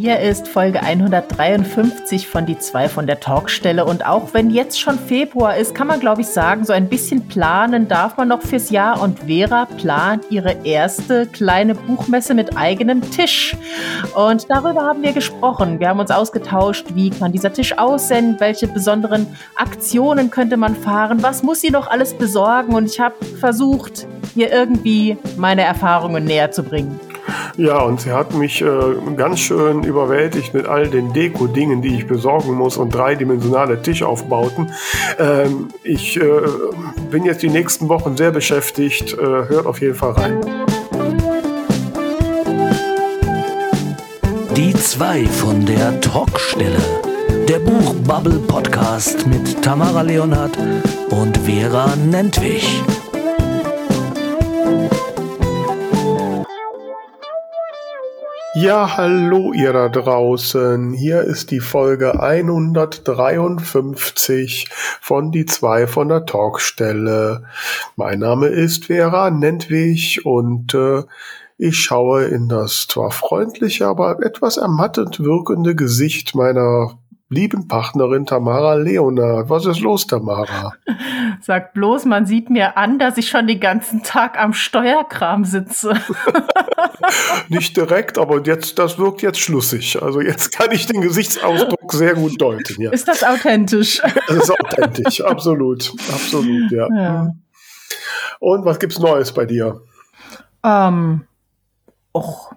Hier ist Folge 153 von Die zwei von der Talkstelle. Und auch wenn jetzt schon Februar ist, kann man, glaube ich, sagen, so ein bisschen planen darf man noch fürs Jahr. Und Vera plant ihre erste kleine Buchmesse mit eigenem Tisch. Und darüber haben wir gesprochen. Wir haben uns ausgetauscht, wie kann dieser Tisch aussehen, welche besonderen Aktionen könnte man fahren, was muss sie noch alles besorgen. Und ich habe versucht, hier irgendwie meine Erfahrungen näher zu bringen. Ja, und sie hat mich äh, ganz schön überwältigt mit all den Deko-Dingen, die ich besorgen muss und dreidimensionale Tischaufbauten. Ähm, ich äh, bin jetzt die nächsten Wochen sehr beschäftigt. Äh, hört auf jeden Fall rein. Die zwei von der Talkstelle. Der Buchbubble Podcast mit Tamara Leonhardt und Vera Nentwich. Ja, hallo ihr da draußen. Hier ist die Folge 153 von die zwei von der Talkstelle. Mein Name ist Vera Nentwich und äh, ich schaue in das zwar freundliche, aber etwas ermattet wirkende Gesicht meiner lieben Partnerin Tamara Leonard. Was ist los, Tamara? Sag bloß, man sieht mir an, dass ich schon den ganzen Tag am Steuerkram sitze. Nicht direkt, aber jetzt, das wirkt jetzt schlussig. Also jetzt kann ich den Gesichtsausdruck sehr gut deuten. Ja. Ist das authentisch? Das ist authentisch, absolut. Absolut, ja. ja. Und was gibt's Neues bei dir? Ähm, och,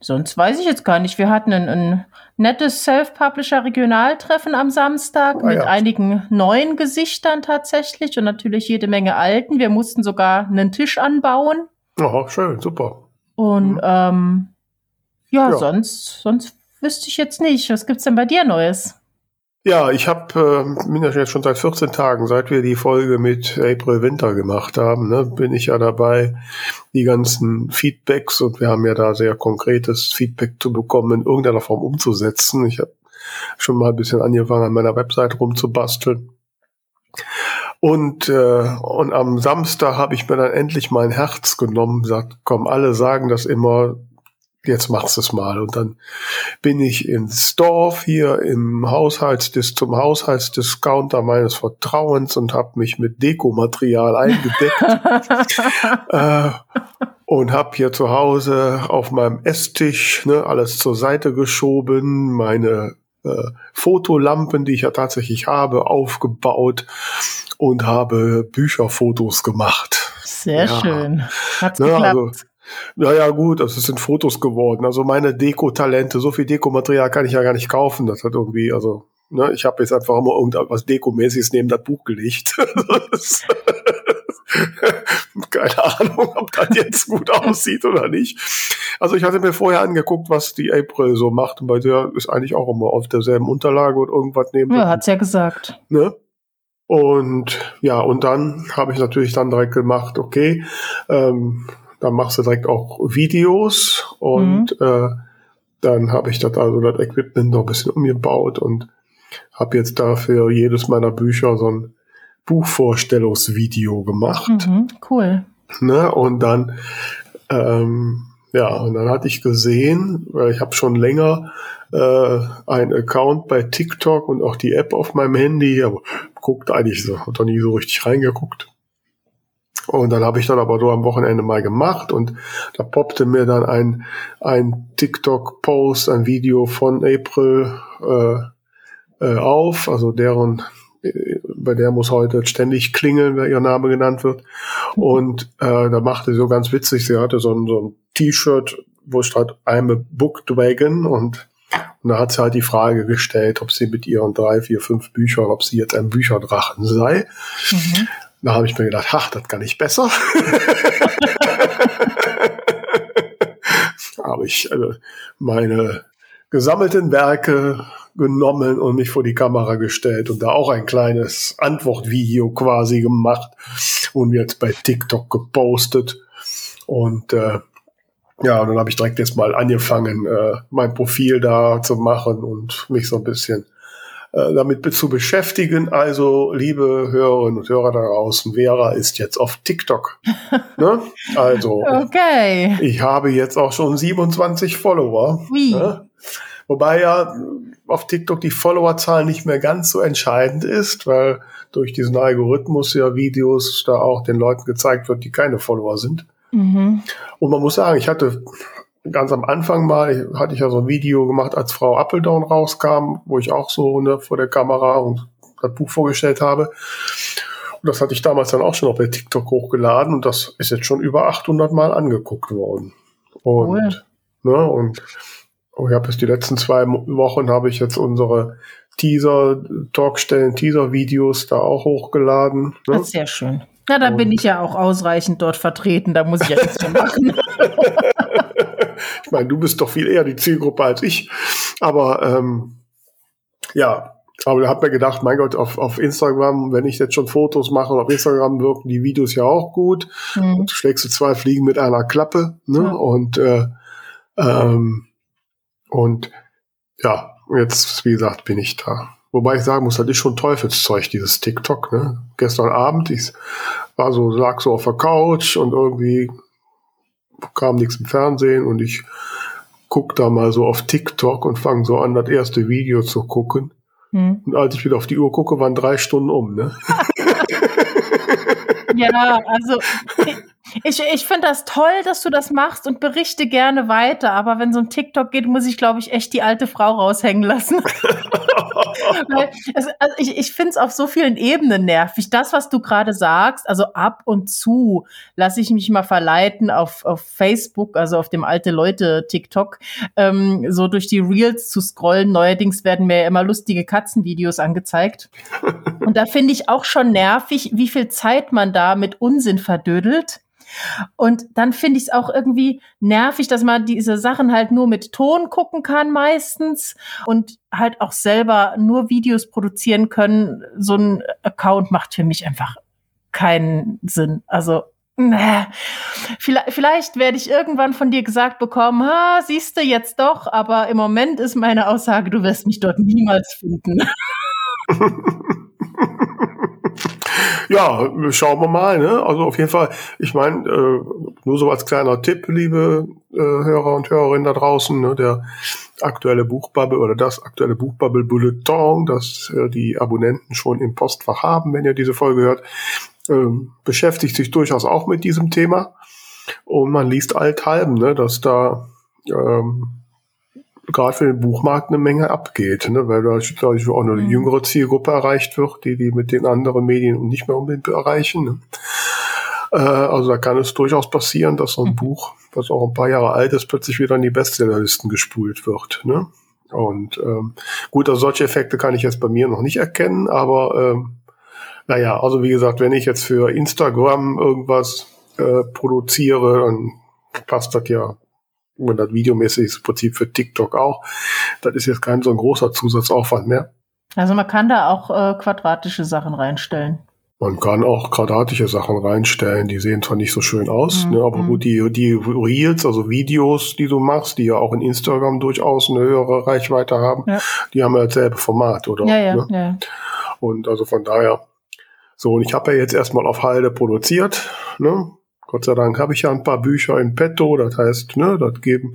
sonst weiß ich jetzt gar nicht. Wir hatten ein, ein nettes Self-Publisher-Regionaltreffen am Samstag oh, mit ja. einigen neuen Gesichtern tatsächlich und natürlich jede Menge alten. Wir mussten sogar einen Tisch anbauen. Oh, schön, super. Und mhm. ähm, ja, ja, sonst, sonst wüsste ich jetzt nicht. Was gibt's denn bei dir Neues? Ja, ich habe äh, bin ja jetzt schon seit 14 Tagen, seit wir die Folge mit April Winter gemacht haben, ne, bin ich ja dabei, die ganzen Feedbacks und wir haben ja da sehr konkretes Feedback zu bekommen, in irgendeiner Form umzusetzen. Ich habe schon mal ein bisschen angefangen, an meiner Website rumzubasteln. Und, äh, und am Samstag habe ich mir dann endlich mein Herz genommen, gesagt, komm, alle sagen das immer, jetzt machst du es mal. Und dann bin ich ins Dorf hier im Haushaltsdis zum Haushaltsdiscounter meines Vertrauens und habe mich mit Dekomaterial eingedeckt. äh, und habe hier zu Hause auf meinem Esstisch ne, alles zur Seite geschoben, meine äh, Fotolampen, die ich ja tatsächlich habe, aufgebaut und habe Bücherfotos gemacht. Sehr ja. schön. Hat's ne, geklappt. Also, naja, gut, also es sind Fotos geworden. Also meine Deko-Talente, so viel Dekomaterial kann ich ja gar nicht kaufen. Das hat irgendwie, also, ne, ich habe jetzt einfach immer irgendwas Dekomäßiges neben das Buch gelegt. Keine Ahnung, ob das jetzt gut aussieht oder nicht. Also ich hatte mir vorher angeguckt, was die April so macht. Und bei der ist eigentlich auch immer auf derselben Unterlage und irgendwas neben. Ja, hat's ja gesagt. Ne? Und ja, und dann habe ich natürlich dann direkt gemacht, okay, ähm, dann machst du direkt auch Videos und mhm. äh, dann habe ich das also das Equipment noch ein bisschen umgebaut und habe jetzt dafür jedes meiner Bücher so ein Buchvorstellungsvideo gemacht. Mhm, cool. Ne? Und dann ähm, ja, und dann hatte ich gesehen, weil ich habe schon länger äh, einen Account bei TikTok und auch die App auf meinem Handy, aber guckt eigentlich so, hat doch nie so richtig reingeguckt. Und dann habe ich dann aber so am Wochenende mal gemacht und da poppte mir dann ein, ein TikTok-Post, ein Video von April äh, äh, auf, also deren äh, bei der muss heute ständig klingeln, wer ihr Name genannt wird. Und äh, da machte sie so ganz witzig, sie hatte so ein, so ein T-Shirt, wo steht I'm a Booked Wagon und, und da hat sie halt die Frage gestellt, ob sie mit ihren drei, vier, fünf Büchern, ob sie jetzt ein Bücherdrachen sei. Mhm. Da habe ich mir gedacht, ach, das kann ich besser. habe ich also meine gesammelten Werke genommen und mich vor die Kamera gestellt und da auch ein kleines Antwortvideo quasi gemacht und jetzt bei TikTok gepostet. Und äh, ja, und dann habe ich direkt jetzt mal angefangen, äh, mein Profil da zu machen und mich so ein bisschen äh, damit zu beschäftigen. Also, liebe Hörerinnen und Hörer da draußen, Vera ist jetzt auf TikTok. ne? Also, okay. ich habe jetzt auch schon 27 Follower. Wie? Ne? Wobei ja auf TikTok die Followerzahl nicht mehr ganz so entscheidend ist, weil durch diesen Algorithmus ja Videos da auch den Leuten gezeigt wird, die keine Follower sind. Mhm. Und man muss sagen, ich hatte ganz am Anfang mal, hatte ich ja so ein Video gemacht, als Frau Appledown rauskam, wo ich auch so ne, vor der Kamera und das Buch vorgestellt habe. Und das hatte ich damals dann auch schon auf der TikTok hochgeladen und das ist jetzt schon über 800 Mal angeguckt worden. Und, cool. ne, und oh, ich habe jetzt die letzten zwei Wochen habe ich jetzt unsere Teaser, Talkstellen, Teaser-Videos da auch hochgeladen. Ne? Das ist sehr schön. Ja, da bin ich ja auch ausreichend dort vertreten, da muss ich ja nichts mehr machen. ich meine, du bist doch viel eher die Zielgruppe als ich. Aber ähm, ja, aber da hat mir gedacht, mein Gott, auf, auf Instagram, wenn ich jetzt schon Fotos mache, auf Instagram wirken die Videos ja auch gut. Mhm. Und du schlägst du zwei Fliegen mit einer Klappe. Ne? Mhm. Und äh, ähm, und ja, jetzt, wie gesagt, bin ich da. Wobei ich sagen muss, das ist schon Teufelszeug, dieses TikTok. Ne? Gestern Abend, ich war so, lag so auf der Couch und irgendwie kam nichts im Fernsehen und ich guck da mal so auf TikTok und fange so an, das erste Video zu gucken. Hm. Und als ich wieder auf die Uhr gucke, waren drei Stunden um. Ne? ja, also ich, ich finde das toll, dass du das machst und berichte gerne weiter. Aber wenn so ein TikTok geht, muss ich, glaube ich, echt die alte Frau raushängen lassen. Weil es, also ich ich finde es auf so vielen Ebenen nervig. Das, was du gerade sagst, also ab und zu lasse ich mich mal verleiten auf, auf Facebook, also auf dem alte Leute TikTok, ähm, so durch die Reels zu scrollen. Neuerdings werden mir immer lustige Katzenvideos angezeigt. Und da finde ich auch schon nervig, wie viel Zeit man da mit Unsinn verdödelt. Und dann finde ich es auch irgendwie nervig, dass man diese Sachen halt nur mit Ton gucken kann meistens und halt auch selber nur Videos produzieren können. So ein Account macht für mich einfach keinen Sinn. Also Vielleicht, vielleicht werde ich irgendwann von dir gesagt bekommen, ha, siehst du jetzt doch, aber im Moment ist meine Aussage, du wirst mich dort niemals finden. ja, schauen wir mal. Ne? Also auf jeden Fall, ich meine, äh, nur so als kleiner Tipp, liebe äh, Hörer und Hörerinnen da draußen, ne, der aktuelle Buchbubble oder das aktuelle Buchbubble Bulletin, das äh, die Abonnenten schon im Postfach haben, wenn ihr diese Folge hört, äh, beschäftigt sich durchaus auch mit diesem Thema. Und man liest allthalben, ne, dass da ähm, gerade für den Buchmarkt eine Menge abgeht, ne? weil da glaube ich, auch eine mhm. jüngere Zielgruppe erreicht wird, die die mit den anderen Medien nicht mehr unbedingt erreichen. Ne? Äh, also da kann es durchaus passieren, dass so ein mhm. Buch, was auch ein paar Jahre alt ist, plötzlich wieder in die Bestsellerlisten gespult wird. Ne? Und ähm, gut, also solche Effekte kann ich jetzt bei mir noch nicht erkennen, aber ähm, naja, also wie gesagt, wenn ich jetzt für Instagram irgendwas äh, produziere, dann passt das ja wenn das videomäßig ist, im Prinzip für TikTok auch. Das ist jetzt kein so ein großer Zusatzaufwand mehr. Also man kann da auch äh, quadratische Sachen reinstellen. Man kann auch quadratische Sachen reinstellen, die sehen zwar nicht so schön aus, mhm. ne, aber gut, die, die Reels, also Videos, die du machst, die ja auch in Instagram durchaus eine höhere Reichweite haben, ja. die haben ja dasselbe Format, oder? Ja, ja, ne? ja. Und also von daher, so, und ich habe ja jetzt erstmal auf Halde produziert, ne? Gott sei Dank habe ich ja ein paar Bücher in petto, das heißt, ne, das geben,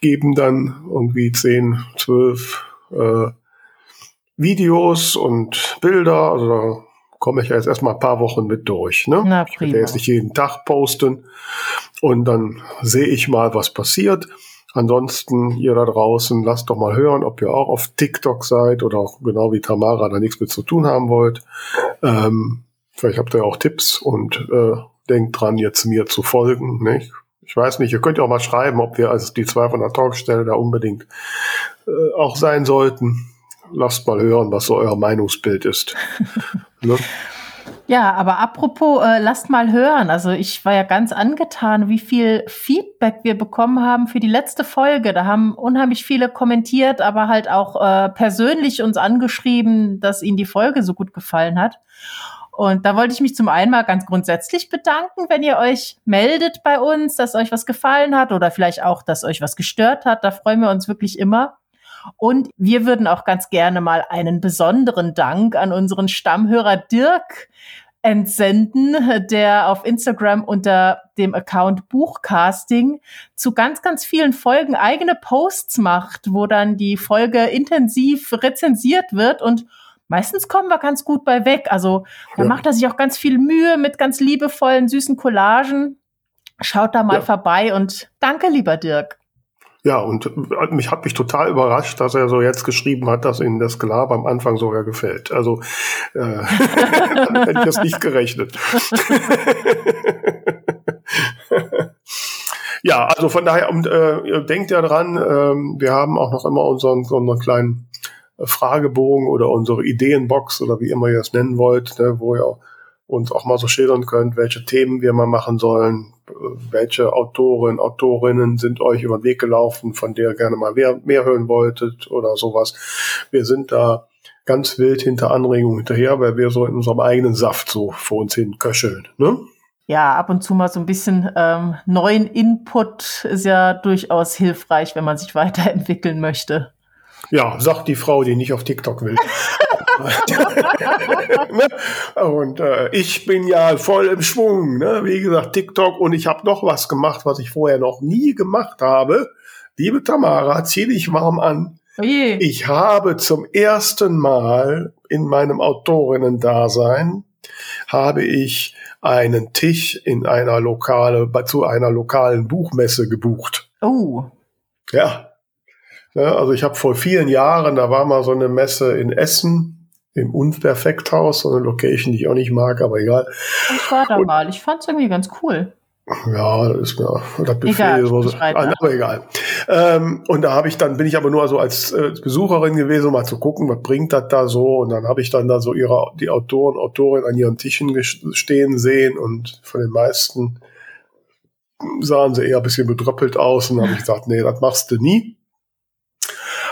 geben dann irgendwie zehn, zwölf äh, Videos und Bilder, also da komme ich ja jetzt erstmal ein paar Wochen mit durch. Ne? Na, ich werde jetzt nicht jeden Tag posten und dann sehe ich mal, was passiert. Ansonsten, ihr da draußen, lasst doch mal hören, ob ihr auch auf TikTok seid oder auch genau wie Tamara da nichts mit zu tun haben wollt. Ähm, vielleicht habt ihr auch Tipps und äh, denkt dran, jetzt mir zu folgen. Nicht? Ich weiß nicht, ihr könnt ja auch mal schreiben, ob wir als die zwei von der Talkstelle da unbedingt äh, auch sein sollten. Lasst mal hören, was so euer Meinungsbild ist. ne? Ja, aber apropos, äh, lasst mal hören. Also ich war ja ganz angetan, wie viel Feedback wir bekommen haben für die letzte Folge. Da haben unheimlich viele kommentiert, aber halt auch äh, persönlich uns angeschrieben, dass ihnen die Folge so gut gefallen hat. Und da wollte ich mich zum einen mal ganz grundsätzlich bedanken, wenn ihr euch meldet bei uns, dass euch was gefallen hat oder vielleicht auch, dass euch was gestört hat. Da freuen wir uns wirklich immer. Und wir würden auch ganz gerne mal einen besonderen Dank an unseren Stammhörer Dirk entsenden, der auf Instagram unter dem Account Buchcasting zu ganz, ganz vielen Folgen eigene Posts macht, wo dann die Folge intensiv rezensiert wird und meistens kommen wir ganz gut bei weg. Also da ja. macht er sich auch ganz viel Mühe mit ganz liebevollen, süßen Collagen. Schaut da mal ja. vorbei und danke, lieber Dirk. Ja, und äh, mich hat mich total überrascht, dass er so jetzt geschrieben hat, dass Ihnen das Gelab am Anfang sogar gefällt. Also äh, damit hätte ich das nicht gerechnet. ja, also von daher, und, äh, denkt ja dran, äh, wir haben auch noch immer unseren, unseren kleinen Fragebogen oder unsere Ideenbox oder wie immer ihr es nennen wollt, ne, wo ihr uns auch mal so schildern könnt, welche Themen wir mal machen sollen, welche Autoren, Autorinnen sind euch über den Weg gelaufen, von der ihr gerne mal mehr, mehr hören wolltet oder sowas. Wir sind da ganz wild hinter Anregungen hinterher, weil wir so in unserem eigenen Saft so vor uns hin köcheln. Ne? Ja, ab und zu mal so ein bisschen ähm, neuen Input ist ja durchaus hilfreich, wenn man sich weiterentwickeln möchte. Ja, sagt die Frau, die nicht auf TikTok will. Und äh, ich bin ja voll im Schwung. Ne? Wie gesagt, TikTok und ich habe noch was gemacht, was ich vorher noch nie gemacht habe. Liebe Tamara, zieh dich warm an. Oje. Ich habe zum ersten Mal in meinem Autorinnen-Dasein habe ich einen Tisch in einer lokale, zu einer lokalen Buchmesse gebucht. Oh. Ja. Ja also ich habe vor vielen Jahren, da war mal so eine Messe in Essen, im Unperfekthaus, so eine Location, die ich auch nicht mag, aber egal. Ich war da und, mal, ich fand es irgendwie ganz cool. Ja, das ist mir das Befehl, egal, so, aber egal. Ähm, und da habe ich dann, bin ich aber nur so als äh, Besucherin gewesen, um mal zu gucken, was bringt das da so. Und dann habe ich dann da so ihre, die Autoren, Autoren an ihren Tischen stehen sehen und von den meisten sahen sie eher ein bisschen bedröppelt aus. Und dann habe ich gesagt, nee, das machst du nie.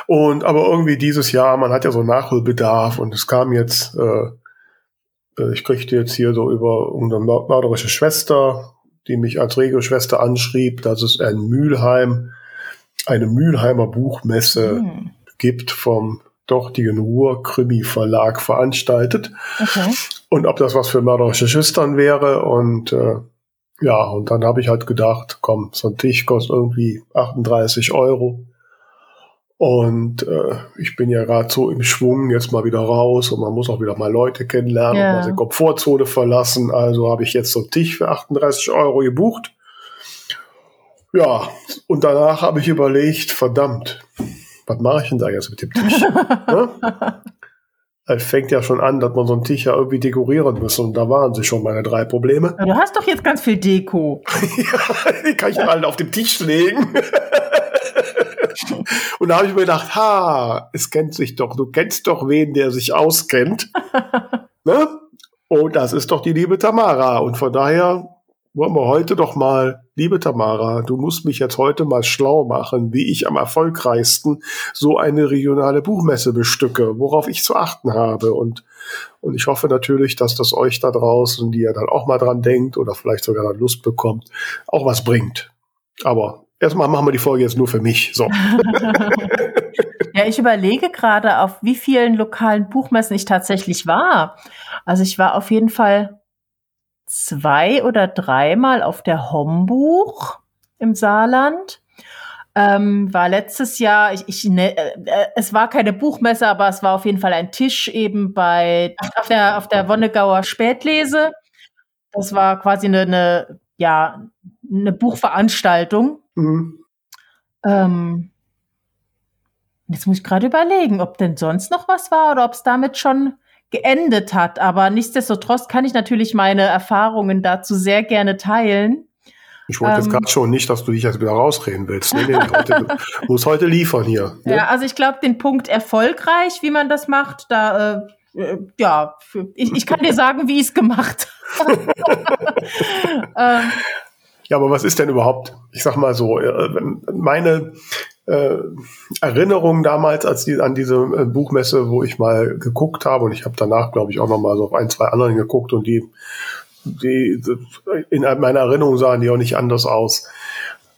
Und aber irgendwie dieses Jahr, man hat ja so Nachholbedarf und es kam jetzt, äh, äh ich kriegte jetzt hier so über unsere mörderische Schwester, die mich als Regelschwester anschrieb, dass es ein Mülheim, eine Mülheimer Buchmesse mhm. gibt vom dortigen Ruhr-Krimi-Verlag veranstaltet. Okay. Und ob das was für mörderische Schwestern wäre und äh, ja, und dann habe ich halt gedacht, komm, so ein Tisch kostet irgendwie 38 Euro. Und äh, ich bin ja gerade so im Schwung, jetzt mal wieder raus und man muss auch wieder mal Leute kennenlernen ja. und mal seine Komfortzone verlassen. Also habe ich jetzt so einen Tisch für 38 Euro gebucht. Ja, und danach habe ich überlegt, verdammt, was mache ich denn da jetzt mit dem Tisch? ne? Es fängt ja schon an, dass man so einen Tisch ja irgendwie dekorieren muss. Und da waren sie schon meine drei Probleme. Du hast doch jetzt ganz viel Deko. ja, die kann ich dann halt auf den Tisch legen. Und da habe ich mir gedacht, ha, es kennt sich doch, du kennst doch wen, der sich auskennt. ne? Und das ist doch die liebe Tamara. Und von daher wollen wir heute doch mal, liebe Tamara, du musst mich jetzt heute mal schlau machen, wie ich am erfolgreichsten so eine regionale Buchmesse bestücke, worauf ich zu achten habe. Und, und ich hoffe natürlich, dass das euch da draußen, die ja dann auch mal dran denkt oder vielleicht sogar dann Lust bekommt, auch was bringt. Aber Erstmal machen wir die Folge jetzt nur für mich. So. ja, ich überlege gerade, auf wie vielen lokalen Buchmessen ich tatsächlich war. Also ich war auf jeden Fall zwei oder dreimal auf der Hombuch im Saarland. Ähm, war letztes Jahr, ich, ich ne, äh, es war keine Buchmesse, aber es war auf jeden Fall ein Tisch eben bei auf der auf der Wonnegauer Spätlese. Das war quasi eine, eine ja eine Buchveranstaltung Mhm. Ähm, jetzt muss ich gerade überlegen, ob denn sonst noch was war oder ob es damit schon geendet hat. Aber nichtsdestotrotz kann ich natürlich meine Erfahrungen dazu sehr gerne teilen. Ich wollte ähm, jetzt gerade schon nicht, dass du dich jetzt wieder rausreden willst. Nee, nee, heute, muss heute liefern hier. Ne? Ja, also ich glaube, den Punkt erfolgreich, wie man das macht, da, äh, äh ja, ich, ich kann dir sagen, wie ich es gemacht habe. ähm, ja, aber was ist denn überhaupt, ich sag mal so, äh, meine äh, Erinnerung damals als die, an diese äh, Buchmesse, wo ich mal geguckt habe und ich habe danach, glaube ich, auch noch mal so auf ein, zwei anderen geguckt und die, die in meiner Erinnerung sahen die auch nicht anders aus.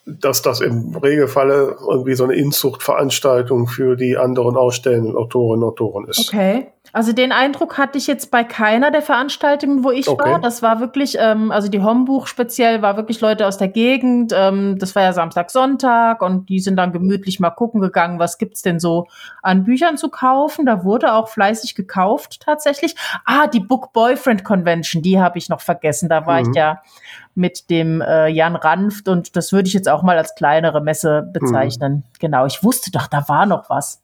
Dass das im Regelfalle irgendwie so eine Inzuchtveranstaltung für die anderen ausstellenden Autorinnen und Autoren ist. Okay. Also den Eindruck hatte ich jetzt bei keiner der Veranstaltungen, wo ich okay. war. Das war wirklich, ähm, also die Hombuch speziell war wirklich Leute aus der Gegend. Ähm, das war ja Samstag, Sonntag und die sind dann gemütlich mal gucken gegangen, was gibt's denn so an Büchern zu kaufen. Da wurde auch fleißig gekauft tatsächlich. Ah, die Book Boyfriend Convention, die habe ich noch vergessen. Da war mhm. ich ja mit dem äh, Jan Ranft und das würde ich jetzt auch mal als kleinere Messe bezeichnen. Mhm. Genau, ich wusste doch, da war noch was.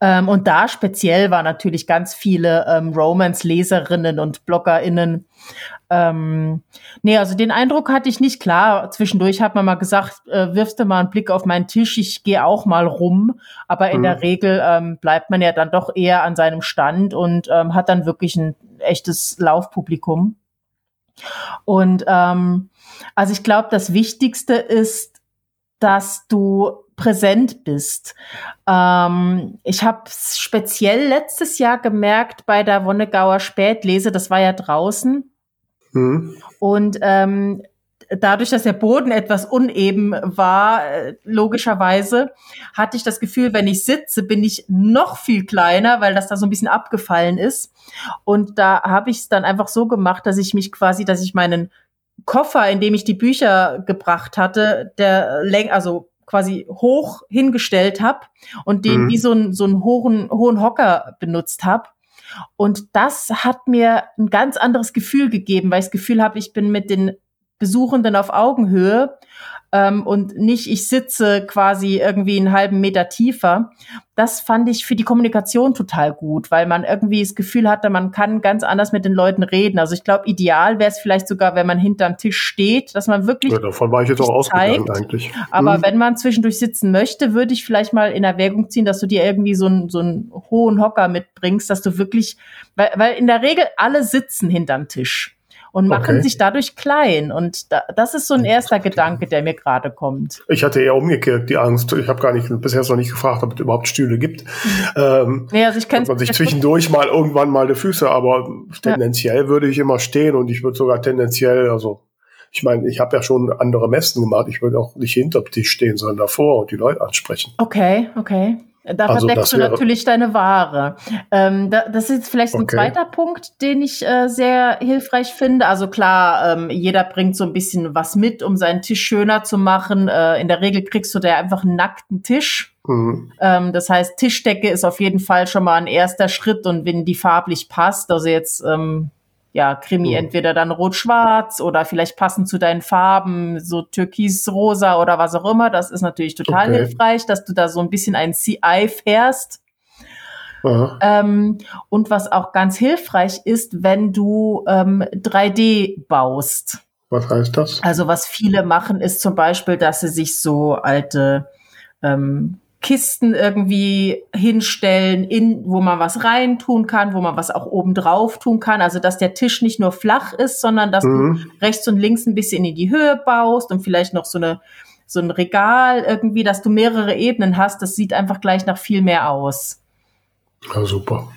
Ähm, und da speziell war natürlich ganz viele ähm, Romance-Leserinnen und BloggerInnen. Ähm, nee, also den Eindruck hatte ich nicht klar. Zwischendurch hat man mal gesagt, äh, wirfst du mal einen Blick auf meinen Tisch, ich gehe auch mal rum. Aber in mhm. der Regel ähm, bleibt man ja dann doch eher an seinem Stand und ähm, hat dann wirklich ein echtes Laufpublikum. Und ähm, also ich glaube, das Wichtigste ist, dass du präsent bist. Ähm, ich habe speziell letztes Jahr gemerkt bei der Wonnegauer Spätlese, das war ja draußen. Mhm. Und ähm, dadurch, dass der Boden etwas uneben war, äh, logischerweise, hatte ich das Gefühl, wenn ich sitze, bin ich noch viel kleiner, weil das da so ein bisschen abgefallen ist. Und da habe ich es dann einfach so gemacht, dass ich mich quasi, dass ich meinen Koffer, in dem ich die Bücher gebracht hatte, der Läng also quasi hoch hingestellt habe und den mhm. wie so, ein, so einen hohen, hohen Hocker benutzt habe. Und das hat mir ein ganz anderes Gefühl gegeben, weil ich das Gefühl habe, ich bin mit den Besuchenden auf Augenhöhe ähm, und nicht, ich sitze quasi irgendwie einen halben Meter tiefer. Das fand ich für die Kommunikation total gut, weil man irgendwie das Gefühl hatte, man kann ganz anders mit den Leuten reden. Also ich glaube, ideal wäre es vielleicht sogar, wenn man hinterm Tisch steht, dass man wirklich. Ja, davon war ich jetzt auch ausgegangen eigentlich. Aber hm. wenn man zwischendurch sitzen möchte, würde ich vielleicht mal in Erwägung ziehen, dass du dir irgendwie so einen, so einen hohen Hocker mitbringst, dass du wirklich, weil, weil in der Regel alle sitzen hinterm Tisch und machen okay. sich dadurch klein. Und da, das ist so ein erster Gedanke, der mir gerade kommt. Ich hatte eher umgekehrt die Angst. Ich habe gar nicht bisher noch nicht gefragt, ob es überhaupt Stühle gibt. Ähm, ja, also ich kenne man sich zwischendurch mal irgendwann mal die Füße, aber tendenziell ja. würde ich immer stehen und ich würde sogar tendenziell, also ich meine, ich habe ja schon andere Messen gemacht. Ich würde auch nicht hinter Tisch stehen, sondern davor und die Leute ansprechen. Okay, okay. Da also verdeckst du natürlich deine Ware. Ähm, da, das ist vielleicht okay. ein zweiter Punkt, den ich äh, sehr hilfreich finde. Also klar, ähm, jeder bringt so ein bisschen was mit, um seinen Tisch schöner zu machen. Äh, in der Regel kriegst du da einfach einen nackten Tisch. Mhm. Ähm, das heißt, Tischdecke ist auf jeden Fall schon mal ein erster Schritt und wenn die farblich passt, also jetzt ähm, ja, Krimi mhm. entweder dann rot-schwarz oder vielleicht passend zu deinen Farben, so türkis-rosa oder was auch immer. Das ist natürlich total okay. hilfreich, dass du da so ein bisschen ein CI fährst. Ähm, und was auch ganz hilfreich ist, wenn du ähm, 3D baust. Was heißt das? Also was viele machen, ist zum Beispiel, dass sie sich so alte ähm, Kisten irgendwie hinstellen, in, wo man was reintun kann, wo man was auch oben drauf tun kann. Also, dass der Tisch nicht nur flach ist, sondern dass mhm. du rechts und links ein bisschen in die Höhe baust und vielleicht noch so eine, so ein Regal irgendwie, dass du mehrere Ebenen hast. Das sieht einfach gleich nach viel mehr aus. Ja, super.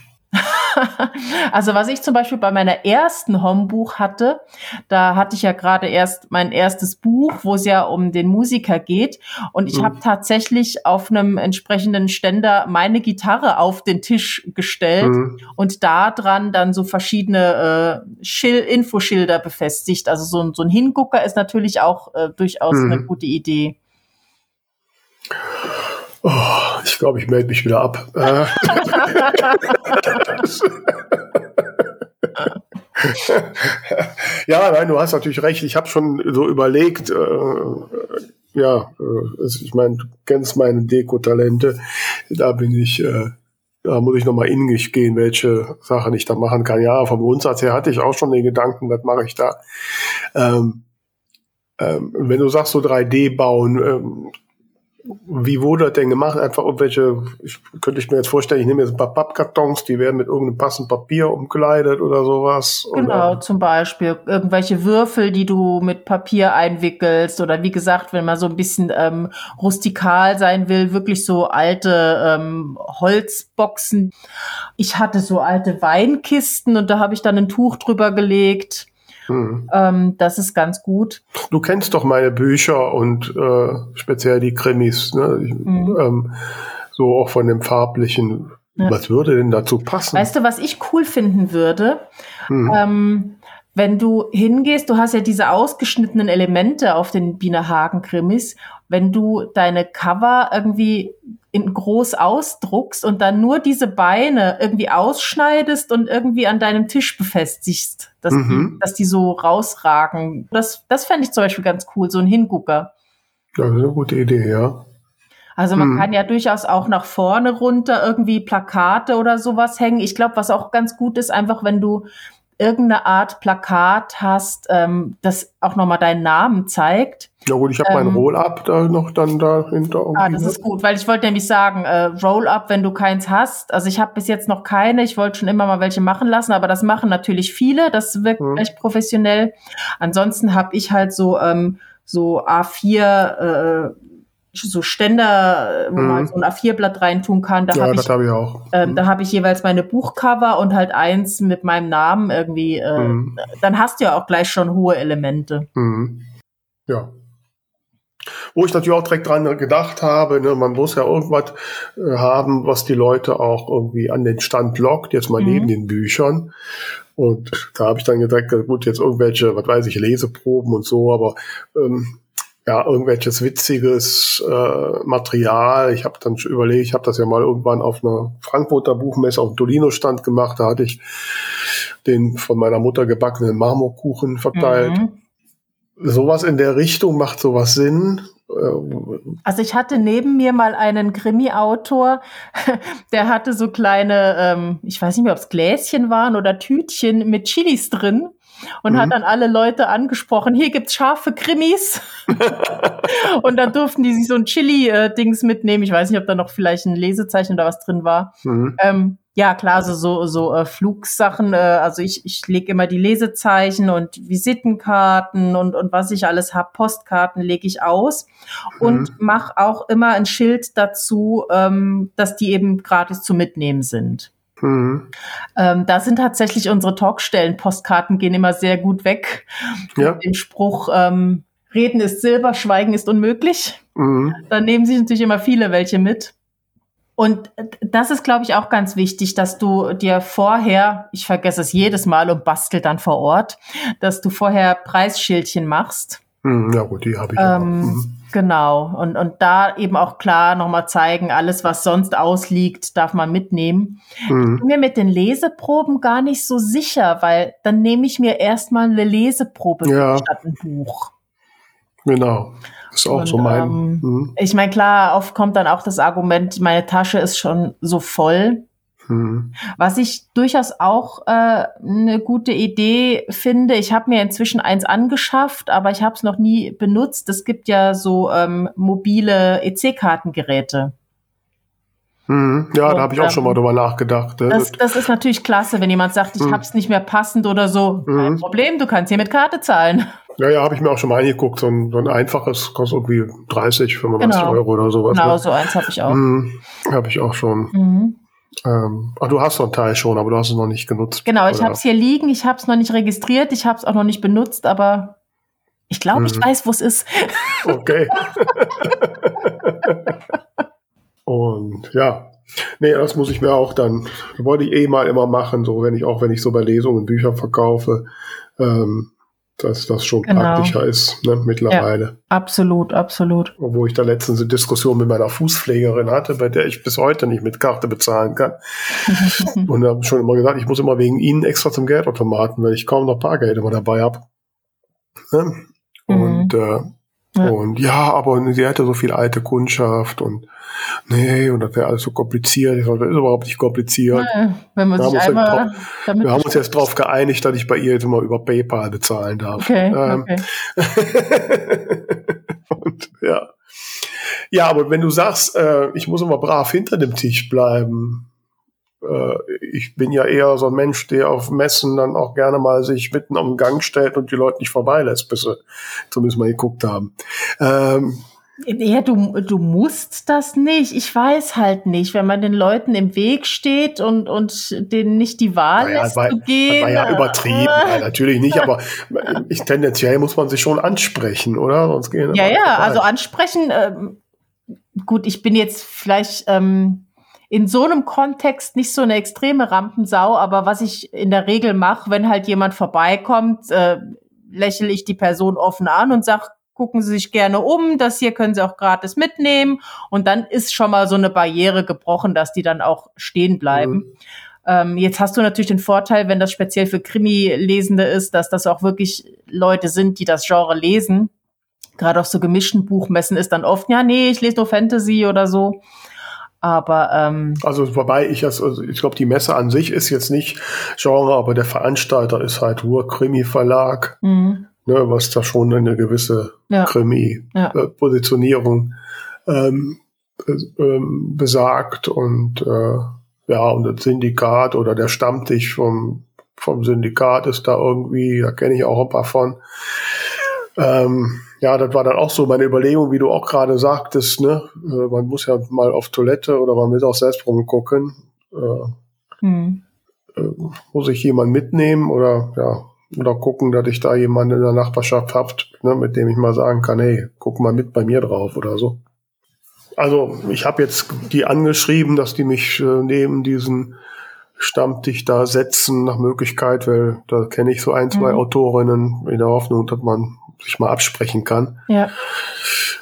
also was ich zum Beispiel bei meiner ersten Hombuch hatte, da hatte ich ja gerade erst mein erstes Buch, wo es ja um den Musiker geht. Und ich mhm. habe tatsächlich auf einem entsprechenden Ständer meine Gitarre auf den Tisch gestellt mhm. und da dran dann so verschiedene äh, Schil Infoschilder befestigt. Also so, ein so ein Hingucker ist natürlich auch äh, durchaus mhm. eine gute Idee. Oh, ich glaube, ich melde mich wieder ab. Äh. ja, nein, du hast natürlich recht. Ich habe schon so überlegt, äh, ja, äh, ich meine, du kennst meine Deko-Talente. Da bin ich, äh, da muss ich nochmal in mich gehen, welche Sachen ich da machen kann. Ja, vom Grundsatz her hatte ich auch schon den Gedanken, was mache ich da. Ähm, ähm, wenn du sagst, so 3D bauen, ähm, wie wurde das denn gemacht? Einfach irgendwelche, ich, könnte ich mir jetzt vorstellen, ich nehme jetzt ein paar Pappkartons, die werden mit irgendeinem passenden Papier umkleidet oder sowas. Genau, oder? zum Beispiel irgendwelche Würfel, die du mit Papier einwickelst oder wie gesagt, wenn man so ein bisschen ähm, rustikal sein will, wirklich so alte ähm, Holzboxen. Ich hatte so alte Weinkisten und da habe ich dann ein Tuch drüber gelegt Mhm. Ähm, das ist ganz gut. Du kennst doch meine Bücher und äh, speziell die Krimis, ne? Ich, mhm. ähm, so auch von dem farblichen. Ja. Was würde denn dazu passen? Weißt du, was ich cool finden würde? Mhm. Ähm, wenn du hingehst, du hast ja diese ausgeschnittenen Elemente auf den Bienenhagen-Krimis, wenn du deine Cover irgendwie in groß ausdruckst und dann nur diese Beine irgendwie ausschneidest und irgendwie an deinem Tisch befestigst, dass, mhm. die, dass die so rausragen. Das, das fände ich zum Beispiel ganz cool, so ein Hingucker. Das ist eine gute Idee, ja. Also man mhm. kann ja durchaus auch nach vorne runter irgendwie Plakate oder sowas hängen. Ich glaube, was auch ganz gut ist, einfach wenn du irgendeine Art Plakat hast, ähm, das auch nochmal deinen Namen zeigt. Ja gut, ich habe ähm, mein Roll-Up da noch dann dahinter. Ah, das ist gut, weil ich wollte nämlich sagen, äh, Roll-Up, wenn du keins hast. Also ich habe bis jetzt noch keine, ich wollte schon immer mal welche machen lassen, aber das machen natürlich viele, das wirkt mhm. echt professionell. Ansonsten habe ich halt so ähm, so A4 äh, so Ständer, wo mhm. man so ein A4-Blatt reintun kann. Da ja, habe ich, hab ich auch. Ähm, mhm. Da habe ich jeweils meine Buchcover und halt eins mit meinem Namen irgendwie. Äh, mhm. Dann hast du ja auch gleich schon hohe Elemente. Mhm. Ja. Wo ich natürlich auch direkt dran gedacht habe, ne, man muss ja irgendwas äh, haben, was die Leute auch irgendwie an den Stand lockt, jetzt mal neben mhm. den Büchern. Und da habe ich dann gedacht, gut, jetzt irgendwelche, was weiß ich, Leseproben und so, aber ähm, ja, irgendwelches witziges äh, Material. Ich habe dann schon überlegt, ich habe das ja mal irgendwann auf einer Frankfurter Buchmesse auf dem Dolino-Stand gemacht. Da hatte ich den von meiner Mutter gebackenen Marmorkuchen verteilt. Mhm. Sowas in der Richtung macht sowas Sinn. Also ich hatte neben mir mal einen Krimi-Autor, der hatte so kleine, ähm, ich weiß nicht mehr, ob es Gläschen waren oder Tütchen mit Chilis drin und mhm. hat dann alle Leute angesprochen, hier gibt's scharfe Krimis. und dann durften die sich so ein Chili-Dings mitnehmen. Ich weiß nicht, ob da noch vielleicht ein Lesezeichen oder was drin war. Mhm. Ähm, ja, klar, also so, so äh, Flugsachen, äh, also ich, ich lege immer die Lesezeichen und Visitenkarten und, und was ich alles hab, Postkarten lege ich aus und mhm. mache auch immer ein Schild dazu, ähm, dass die eben gratis zu mitnehmen sind. Mhm. Ähm, da sind tatsächlich unsere Talkstellen-Postkarten gehen immer sehr gut weg. Ja. Mit dem Spruch, ähm, Reden ist Silber, Schweigen ist unmöglich. Mhm. Da nehmen sich natürlich immer viele welche mit. Und das ist, glaube ich, auch ganz wichtig, dass du dir vorher, ich vergesse es jedes Mal und bastel dann vor Ort, dass du vorher Preisschildchen machst. Mhm, ja gut, die habe ich ähm, mhm. Genau. Und, und da eben auch klar nochmal zeigen, alles, was sonst ausliegt, darf man mitnehmen. Mhm. Ich bin mir mit den Leseproben gar nicht so sicher, weil dann nehme ich mir erstmal eine Leseprobe ja. statt ein Buch. Genau. Das ist auch und, so mein. Ähm, mhm. Ich meine, klar, oft kommt dann auch das Argument, meine Tasche ist schon so voll. Mhm. Was ich durchaus auch äh, eine gute Idee finde, ich habe mir inzwischen eins angeschafft, aber ich habe es noch nie benutzt. Es gibt ja so ähm, mobile EC-Kartengeräte. Mhm. Ja, Und, da habe ich auch ähm, schon mal drüber nachgedacht. Ne? Das, das, ist natürlich klasse, wenn jemand sagt, ich mhm. habe es nicht mehr passend oder so. Kein mhm. Problem, du kannst hier mit Karte zahlen. Ja, ja, habe ich mir auch schon mal angeguckt. So ein, so ein einfaches kostet irgendwie 30, 35 genau. Euro oder sowas. Genau, ne? so eins habe ich auch. Mhm, habe ich auch schon. Mhm. Ähm, ach, du hast so einen Teil schon, aber du hast es noch nicht genutzt. Genau, ich habe es hier liegen, ich habe es noch nicht registriert, ich habe es auch noch nicht benutzt, aber ich glaube, mhm. ich weiß, wo es ist. Okay. Und ja, nee, das muss ich mir auch dann, wollte ich eh mal immer machen, so wenn ich auch, wenn ich so bei Lesungen Bücher verkaufe, ähm, dass das schon genau. praktischer ist ne, mittlerweile. Ja, absolut, absolut. Obwohl ich da letztens eine Diskussion mit meiner Fußpflegerin hatte, bei der ich bis heute nicht mit Karte bezahlen kann. und habe schon immer gesagt, ich muss immer wegen ihnen extra zum Geldautomaten, weil ich kaum noch Bargeld immer dabei habe. Ne? Mhm. Und äh, ja. Und ja, aber sie hatte so viel alte Kundschaft und nee, und das wäre alles so kompliziert. Ich sage, das ist überhaupt nicht kompliziert. Nee, wenn man wir sich haben, einmal drauf, wir haben uns jetzt darauf geeinigt, dass ich bei ihr jetzt immer über PayPal bezahlen darf. Okay, ähm, okay. und ja. Ja, aber wenn du sagst, äh, ich muss immer brav hinter dem Tisch bleiben, ich bin ja eher so ein Mensch, der auf Messen dann auch gerne mal sich mitten am Gang stellt und die Leute nicht vorbeilässt, bis sie zumindest mal geguckt haben. Ähm, Ja, du, du musst das nicht. Ich weiß halt nicht, wenn man den Leuten im Weg steht und, und denen nicht die Wahl naja, lässt war, zu gehen. Das war ja übertrieben. ja, natürlich nicht, aber ich, tendenziell muss man sich schon ansprechen, oder? Sonst gehen ja, ja, also ansprechen, ähm, gut, ich bin jetzt vielleicht ähm, in so einem Kontext nicht so eine extreme Rampensau, aber was ich in der Regel mache, wenn halt jemand vorbeikommt, äh, lächle ich die Person offen an und sag, gucken Sie sich gerne um, das hier können Sie auch gratis mitnehmen. Und dann ist schon mal so eine Barriere gebrochen, dass die dann auch stehen bleiben. Mhm. Ähm, jetzt hast du natürlich den Vorteil, wenn das speziell für Krimi-Lesende ist, dass das auch wirklich Leute sind, die das Genre lesen. Gerade auf so gemischten Buchmessen ist dann oft, ja, nee, ich lese nur Fantasy oder so. Aber ähm, also wobei ich also ich glaube die Messe an sich ist jetzt nicht Genre, aber der Veranstalter ist halt Ruhr Krimi Verlag. Mhm ne, was da schon eine gewisse ja. Krimi-Positionierung ja. ähm, äh, ähm, besagt und äh, ja, und das Syndikat oder der Stammtisch vom, vom Syndikat ist da irgendwie, da kenne ich auch ein paar von. Ähm, ja, das war dann auch so meine Überlegung, wie du auch gerade sagtest, ne? Äh, man muss ja mal auf Toilette oder man will auch selbst rumgucken. Äh, hm. äh, muss ich jemand mitnehmen oder ja, oder gucken, dass ich da jemanden in der Nachbarschaft habt, ne, mit dem ich mal sagen kann, hey, guck mal mit bei mir drauf oder so. Also ich habe jetzt die angeschrieben, dass die mich äh, neben diesen Stammtisch da setzen nach Möglichkeit, weil da kenne ich so ein, zwei mhm. Autorinnen in der Hoffnung, dass man sich mal absprechen kann. Ja.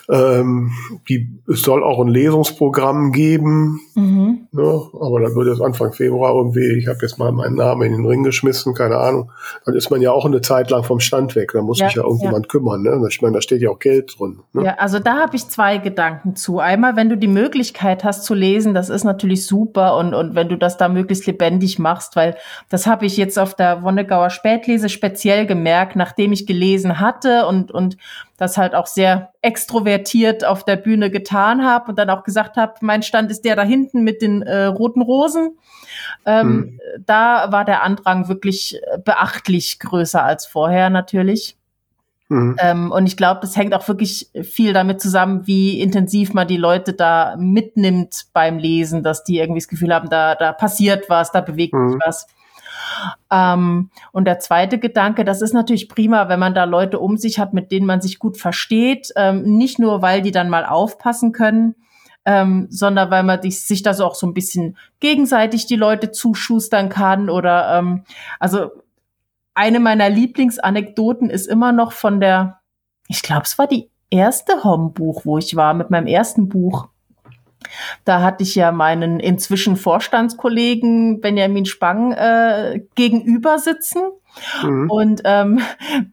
Ähm, die, es soll auch ein Lesungsprogramm geben, mhm. ne, aber dann wird es Anfang Februar irgendwie, ich habe jetzt mal meinen Namen in den Ring geschmissen, keine Ahnung. Dann ist man ja auch eine Zeit lang vom Stand weg, da muss ja, sich ja irgendjemand ja. kümmern. Ne? Ich meine, da steht ja auch Geld drin. Ne? Ja, also da habe ich zwei Gedanken zu. Einmal, wenn du die Möglichkeit hast zu lesen, das ist natürlich super und, und wenn du das da möglichst lebendig machst, weil das habe ich jetzt auf der Wonnegauer Spätlese speziell gemerkt, nachdem ich gelesen hatte und, und das halt auch sehr extrovertiert auf der Bühne getan habe und dann auch gesagt habe, mein Stand ist der da hinten mit den äh, roten Rosen. Ähm, mhm. Da war der Andrang wirklich beachtlich größer als vorher natürlich. Mhm. Ähm, und ich glaube, das hängt auch wirklich viel damit zusammen, wie intensiv man die Leute da mitnimmt beim Lesen, dass die irgendwie das Gefühl haben, da, da passiert was, da bewegt sich mhm. was. Ähm, und der zweite Gedanke, das ist natürlich prima, wenn man da Leute um sich hat, mit denen man sich gut versteht. Ähm, nicht nur, weil die dann mal aufpassen können, ähm, sondern weil man sich da so auch so ein bisschen gegenseitig die Leute zuschustern kann oder ähm, also eine meiner Lieblingsanekdoten ist immer noch von der, ich glaube, es war die erste Hom-Buch, wo ich war mit meinem ersten Buch. Da hatte ich ja meinen inzwischen Vorstandskollegen Benjamin Spang äh, gegenüber sitzen. Mhm. Und ähm,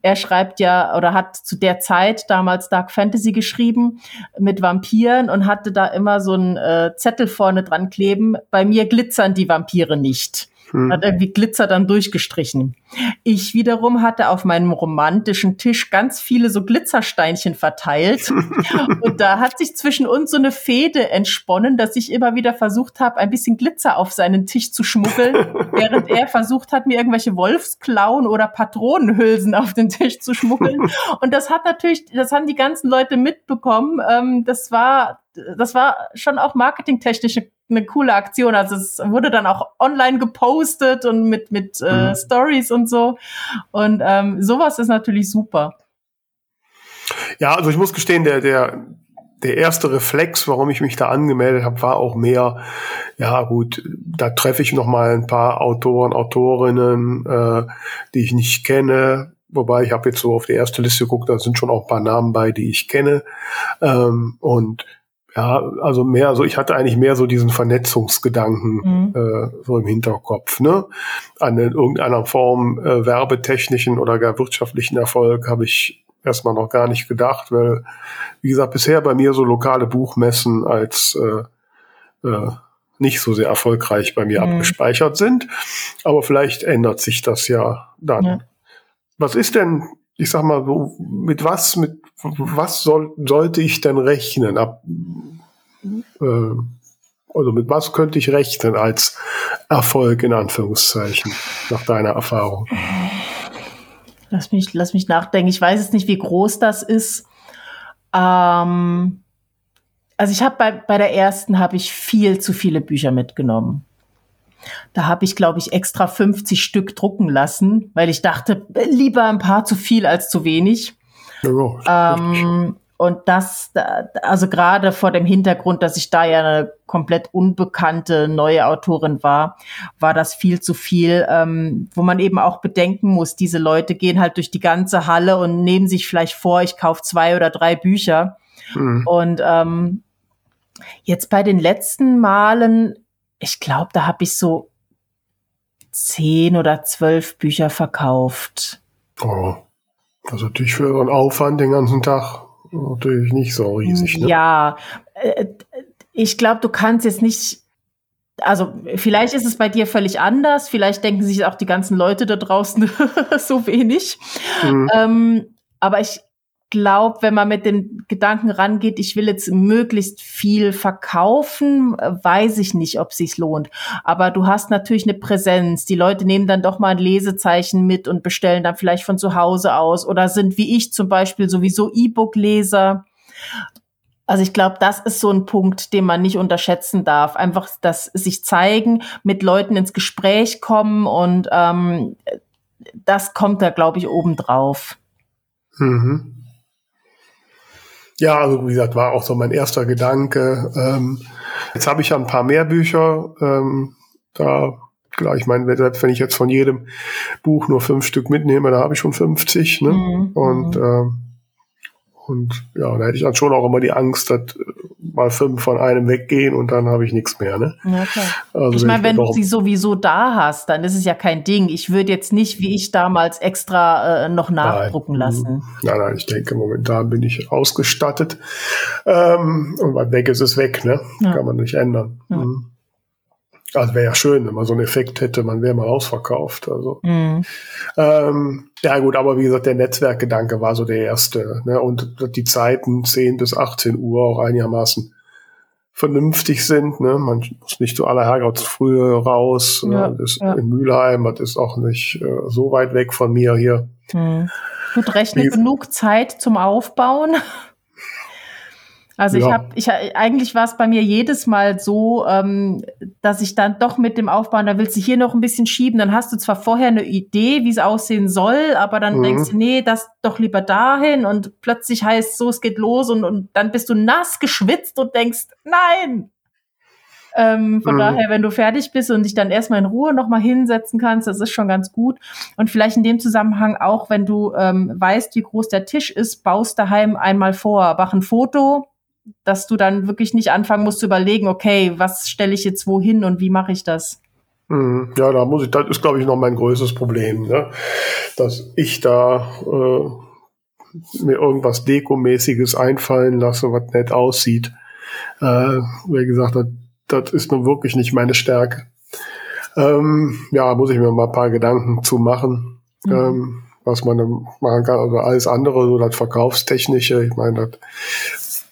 er schreibt ja oder hat zu der Zeit damals Dark Fantasy geschrieben mit Vampiren und hatte da immer so einen äh, Zettel vorne dran kleben. Bei mir glitzern die Vampire nicht. Hm. Hat irgendwie Glitzer dann durchgestrichen. Ich wiederum hatte auf meinem romantischen Tisch ganz viele so Glitzersteinchen verteilt. und da hat sich zwischen uns so eine Fehde entsponnen, dass ich immer wieder versucht habe, ein bisschen Glitzer auf seinen Tisch zu schmuggeln, während er versucht hat, mir irgendwelche Wolfsklauen oder Patronenhülsen auf den Tisch zu schmuggeln. Und das hat natürlich, das haben die ganzen Leute mitbekommen. Ähm, das war das war schon auch marketingtechnisch eine coole Aktion. Also es wurde dann auch online gepostet und mit, mit äh, mhm. Stories und so. Und ähm, sowas ist natürlich super. Ja, also ich muss gestehen, der, der, der erste Reflex, warum ich mich da angemeldet habe, war auch mehr, ja gut, da treffe ich noch mal ein paar Autoren, Autorinnen, äh, die ich nicht kenne. Wobei ich habe jetzt so auf die erste Liste geguckt, da sind schon auch ein paar Namen bei, die ich kenne. Ähm, und ja, also mehr, also ich hatte eigentlich mehr so diesen Vernetzungsgedanken mhm. äh, so im Hinterkopf. Ne? An irgendeiner Form äh, werbetechnischen oder gar wirtschaftlichen Erfolg habe ich erstmal noch gar nicht gedacht, weil, wie gesagt, bisher bei mir so lokale Buchmessen als äh, äh, nicht so sehr erfolgreich bei mir mhm. abgespeichert sind. Aber vielleicht ändert sich das ja dann. Ja. Was ist denn ich sag mal so, mit was, mit was soll, sollte ich denn rechnen? Ab, äh, also mit was könnte ich rechnen als Erfolg in Anführungszeichen, nach deiner Erfahrung? Lass mich, lass mich nachdenken. Ich weiß jetzt nicht, wie groß das ist. Ähm, also ich habe bei, bei der ersten habe ich viel zu viele Bücher mitgenommen. Da habe ich, glaube ich, extra 50 Stück drucken lassen, weil ich dachte, lieber ein paar zu viel als zu wenig. Ja, ähm, und das, also gerade vor dem Hintergrund, dass ich da ja eine komplett unbekannte neue Autorin war, war das viel zu viel, ähm, wo man eben auch bedenken muss, diese Leute gehen halt durch die ganze Halle und nehmen sich vielleicht vor, ich kaufe zwei oder drei Bücher. Mhm. Und ähm, jetzt bei den letzten Malen, ich glaube, da habe ich so zehn oder zwölf Bücher verkauft. Oh, also natürlich für einen Aufwand den ganzen Tag natürlich nicht so riesig. Ne? Ja, äh, ich glaube, du kannst jetzt nicht also vielleicht ist es bei dir völlig anders, vielleicht denken sich auch die ganzen Leute da draußen so wenig. Mhm. Ähm, aber ich glaube, wenn man mit dem Gedanken rangeht, ich will jetzt möglichst viel verkaufen, weiß ich nicht, ob sich's lohnt. Aber du hast natürlich eine Präsenz. Die Leute nehmen dann doch mal ein Lesezeichen mit und bestellen dann vielleicht von zu Hause aus oder sind wie ich zum Beispiel sowieso E-Book-Leser. Also ich glaube, das ist so ein Punkt, den man nicht unterschätzen darf. Einfach das sich zeigen, mit Leuten ins Gespräch kommen und ähm, das kommt da, glaube ich, obendrauf. Mhm. Ja, also wie gesagt, war auch so mein erster Gedanke. Ähm, jetzt habe ich ja ein paar mehr Bücher. Ähm, da, klar, ich meine, wenn ich jetzt von jedem Buch nur fünf Stück mitnehme, da habe ich schon 50. Ne? Mhm. Und ähm, und ja, da hätte ich dann schon auch immer die Angst, dass mal fünf von einem weggehen und dann habe ich nichts mehr. Ne? Ja, also ich meine, wenn du sie sowieso da hast, dann ist es ja kein Ding. Ich würde jetzt nicht, wie ich damals, extra äh, noch nachdrucken nein. lassen. Nein, nein, ich denke, momentan bin ich ausgestattet. Ähm, und weil weg ist es weg, ne? Ja. Kann man nicht ändern. Ja. Mhm. Also wäre ja schön, wenn man so einen Effekt hätte, man wäre mal ausverkauft. Also mhm. ähm, ja gut, aber wie gesagt, der Netzwerkgedanke war so der erste. Ne? Und die Zeiten 10 bis 18 Uhr auch einigermaßen vernünftig sind. Ne? Man muss nicht zu aller Herrgott früh raus. Ne? Ja, das ist ja. in Mülheim, das ist auch nicht äh, so weit weg von mir hier. Mhm. Gut, rechne genug Zeit zum Aufbauen. Also ja. ich habe, ich eigentlich war es bei mir jedes Mal so, ähm, dass ich dann doch mit dem Aufbauen, da willst du hier noch ein bisschen schieben, dann hast du zwar vorher eine Idee, wie es aussehen soll, aber dann mhm. denkst du, nee, das doch lieber dahin und plötzlich heißt so, es geht los und, und dann bist du nass geschwitzt und denkst, nein. Ähm, von mhm. daher, wenn du fertig bist und dich dann erstmal in Ruhe nochmal hinsetzen kannst, das ist schon ganz gut. Und vielleicht in dem Zusammenhang auch, wenn du ähm, weißt, wie groß der Tisch ist, baust daheim einmal vor, mach ein Foto, dass du dann wirklich nicht anfangen musst zu überlegen, okay, was stelle ich jetzt wohin und wie mache ich das? Mhm. Ja, da muss ich, das ist, glaube ich, noch mein größtes Problem, ne? dass ich da äh, mir irgendwas Dekomäßiges einfallen lasse, was nett aussieht. Äh, wie gesagt, das, das ist nun wirklich nicht meine Stärke. Ähm, ja, muss ich mir mal ein paar Gedanken zu machen, mhm. ähm, was man machen kann. Also alles andere, so das Verkaufstechnische, ich meine, das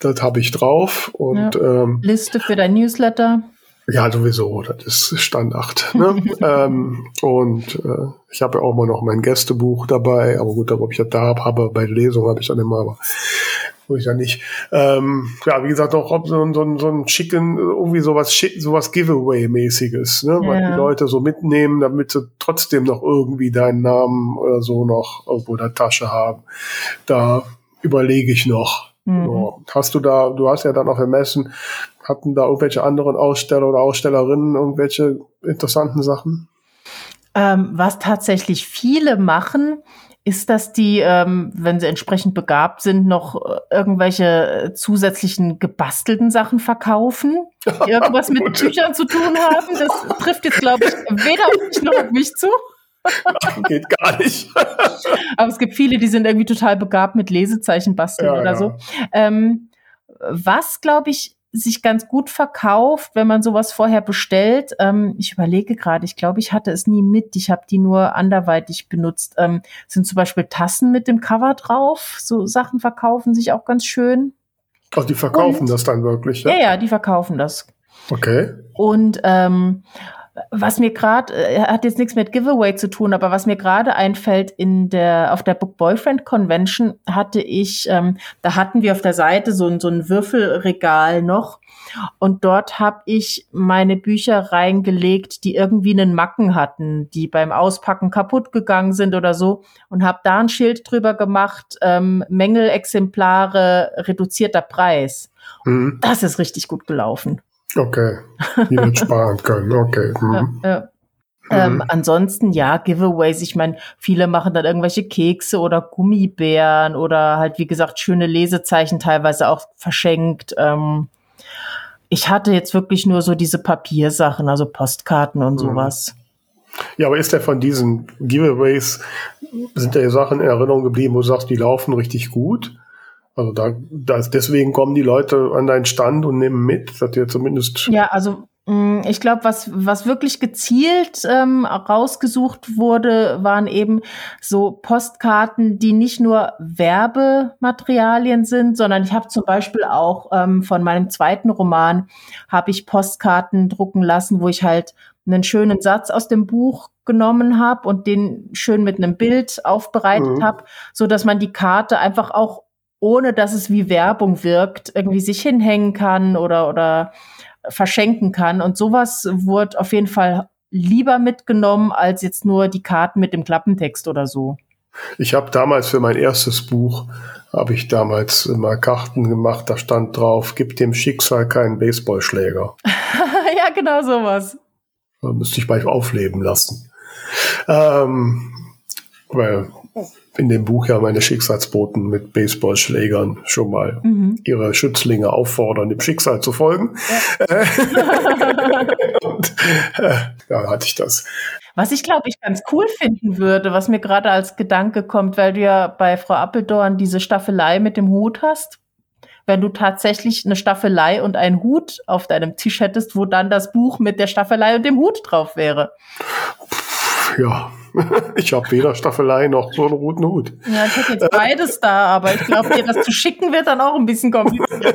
das habe ich drauf. Und, ja. ähm, Liste für dein Newsletter. Ja, sowieso, das ist Standard. Ne? ähm, und äh, ich habe ja auch mal noch mein Gästebuch dabei, aber gut, ob ich das da habe, habe bei der Lesung habe ich dann immer, aber wo ich ja nicht. Ähm, ja, wie gesagt, auch so, so, so ein schicken, irgendwie sowas, sowas Giveaway-mäßiges, ne? Ja. Weil die Leute so mitnehmen, damit sie trotzdem noch irgendwie deinen Namen oder so noch irgendwo in der Tasche haben. Da überlege ich noch. Mhm. So. Hast du da, du hast ja dann auch Messen, hatten da irgendwelche anderen Aussteller oder Ausstellerinnen irgendwelche interessanten Sachen? Ähm, was tatsächlich viele machen, ist, dass die, ähm, wenn sie entsprechend begabt sind, noch äh, irgendwelche zusätzlichen gebastelten Sachen verkaufen, die irgendwas mit Büchern zu tun haben. Das trifft jetzt, glaube ich, weder auf mich noch auf mich zu. Geht gar nicht. Aber es gibt viele, die sind irgendwie total begabt mit Lesezeichen basteln ja, oder ja. so. Ähm, was, glaube ich, sich ganz gut verkauft, wenn man sowas vorher bestellt. Ähm, ich überlege gerade, ich glaube, ich hatte es nie mit. Ich habe die nur anderweitig benutzt. Ähm, sind zum Beispiel Tassen mit dem Cover drauf. So Sachen verkaufen sich auch ganz schön. Ach, die verkaufen Und, das dann wirklich? Ja? ja, ja, die verkaufen das. Okay. Und ähm, Was mir gerade, äh, hat jetzt nichts mit Giveaway zu tun, aber was mir gerade einfällt, in der, auf der Book Boyfriend Convention hatte ich, ähm, da hatten wir auf der Seite so, ein so ein Würfelregal noch und dort habe ich meine Bücher reingelegt, die irgendwie einen Macken hatten, die beim Auspacken kaputt gegangen sind oder so und habe da ein Schild drüber gemacht, ähm, Mängelexemplare, reduzierter Preis. Mhm. Das ist richtig gut gelaufen. Okay, die wird sparen können, okay. Mhm. Ja, ja. Ähm, mhm. ansonsten ja, Giveaways. Ich meine, viele machen dann irgendwelche Kekse oder Gummibären oder halt, wie gesagt, schöne Lesezeichen teilweise auch verschenkt. Ähm, ich hatte jetzt wirklich nur so diese Papiersachen, also Postkarten und mhm. sowas. Ja, aber ist der von diesen Giveaways, sind da Sachen in Erinnerung geblieben, wo du sagst, die laufen richtig gut? Also da, da ist, deswegen kommen die Leute an deinen Stand und nehmen mit, dass ihr zumindest. Ja, also Mm, ich glaube, was, was wirklich gezielt ähm, rausgesucht wurde, waren eben so Postkarten, die nicht nur Werbematerialien sind, sondern ich habe zum Beispiel auch ähm, von meinem zweiten Roman habe ich Postkarten drucken lassen, wo ich halt einen schönen Satz aus dem Buch genommen habe und den schön mit einem Bild aufbereitet mhm. habe, so dass man die Karte einfach auch ohne dass es wie Werbung wirkt, irgendwie sich hinhängen kann oder oder verschenken kann. Und sowas wurde auf jeden Fall lieber mitgenommen als jetzt nur die Karten mit dem Klappentext oder so. Ich habe damals für mein erstes Buch habe ich damals mal Karten gemacht, da stand drauf, gib dem Schicksal keinen Baseballschläger. ja, genau sowas. Da müsste ich bald aufleben lassen. Ähm, weil in dem Buch ja meine Schicksalsboten mit Baseballschlägern schon mal mhm. ihre Schützlinge auffordern, dem Schicksal zu folgen. Ja. Und äh, da hatte ich das. Was ich glaube ich ganz cool finden würde, was mir gerade als Gedanke kommt, weil du ja bei Frau Appeldorn diese Staffelei mit dem Hut hast, wenn du tatsächlich eine Staffelei und einen Hut auf deinem Tisch hättest, wo dann das Buch mit der Staffelei und dem Hut drauf wäre. Ja, ich habe weder Staffelei noch so einen roten Hut. Ja, ich hätte jetzt beides da, aber ich glaube, dir das zu schicken wird dann auch ein bisschen kompliziert.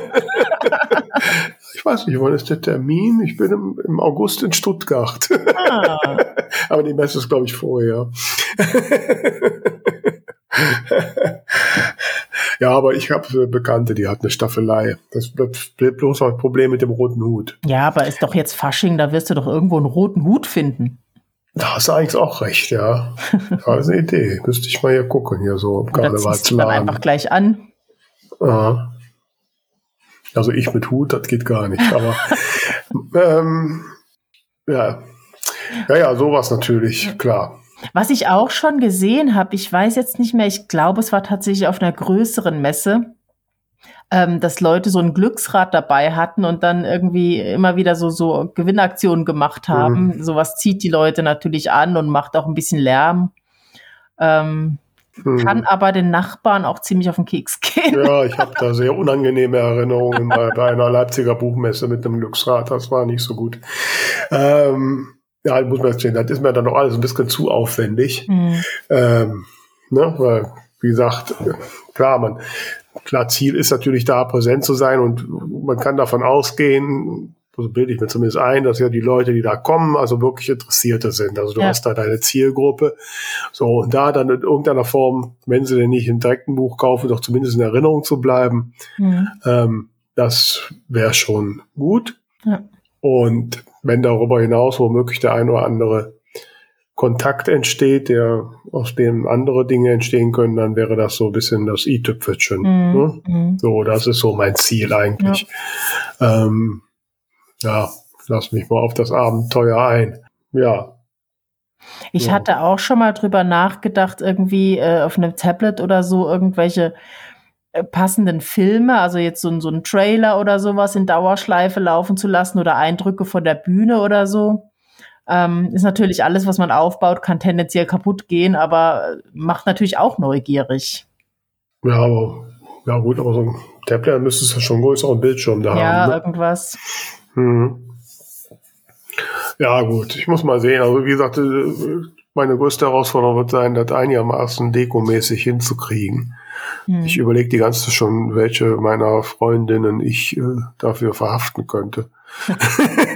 ich weiß nicht, wann ist der Termin? Ich bin im, im August in Stuttgart. Ah. aber die Messe ist, glaube ich, vorher. ja, aber ich habe Bekannte, die hat eine Staffelei. Das bleibt bloß ein Problem mit dem roten Hut. Ja, aber ist doch jetzt Fasching, da wirst du doch irgendwo einen roten Hut finden. Da hast du eigentlich auch recht, ja. Das ist eine Idee. Müsste ich mal hier gucken, hier so im Karnevalsladen. einfach gleich an. Aha. Also ich mit Hut, das geht gar nicht. Aber ähm, ja. Ja, ja, sowas natürlich, klar. Was ich auch schon gesehen habe, ich weiß jetzt nicht mehr, ich glaube, es war tatsächlich auf einer größeren Messe ähm, dass Leute so ein Glücksrad dabei hatten und dann irgendwie immer wieder so, so Gewinnaktionen gemacht haben. Mhm. Sowas zieht die Leute natürlich an und macht auch ein bisschen Lärm. Ähm, mhm. Kann aber den Nachbarn auch ziemlich auf den Keks gehen. Ja, ich habe da sehr unangenehme Erinnerungen bei, bei, einer Leipziger Buchmesse mit einem Glücksrad. Das war nicht so gut. Ähm, ja, muss man sehen, das ist mir dann noch alles ein bisschen zu aufwendig. Mhm. Ähm, ne, weil, wie gesagt, klar, man, Klar, Ziel ist natürlich da, präsent zu sein und man kann davon ausgehen, so bilde ich mir zumindest ein, dass ja die Leute, die da kommen, also wirklich Interessierte sind. Also du ja. hast da deine Zielgruppe. So, und da dann in irgendeiner Form, wenn sie denn nicht im direkten Buch kaufen, doch zumindest in Erinnerung zu bleiben, mhm. ähm, das wäre schon gut. Ja. Und wenn darüber hinaus womöglich der ein oder andere Kontakt entsteht, der aus dem andere Dinge entstehen können, dann wäre das so ein bisschen das i-Tüpfelchen. Mhm. Ne? Mhm. So, das ist so mein Ziel eigentlich. Ja. Ähm, ja, lass mich mal auf das Abenteuer ein. Ja. Ich ja. hatte auch schon mal drüber nachgedacht, irgendwie äh, auf einem Tablet oder so irgendwelche äh, passenden Filme, also jetzt so, so ein Trailer oder sowas in Dauerschleife laufen zu lassen oder Eindrücke von der Bühne oder so. Ähm, ist natürlich alles, was man aufbaut, kann tendenziell kaputt gehen, aber macht natürlich auch neugierig. Ja, aber ja gut, aber so ein Tablet müsste es ja schon größeren Bildschirm da ja, haben. Ja, ne? irgendwas. Hm. Ja, gut, ich muss mal sehen. Also wie gesagt, äh, meine größte Herausforderung wird sein, das einigermaßen dekomäßig hinzukriegen. Hm. Ich überlege die ganze schon, welche meiner Freundinnen ich äh, dafür verhaften könnte.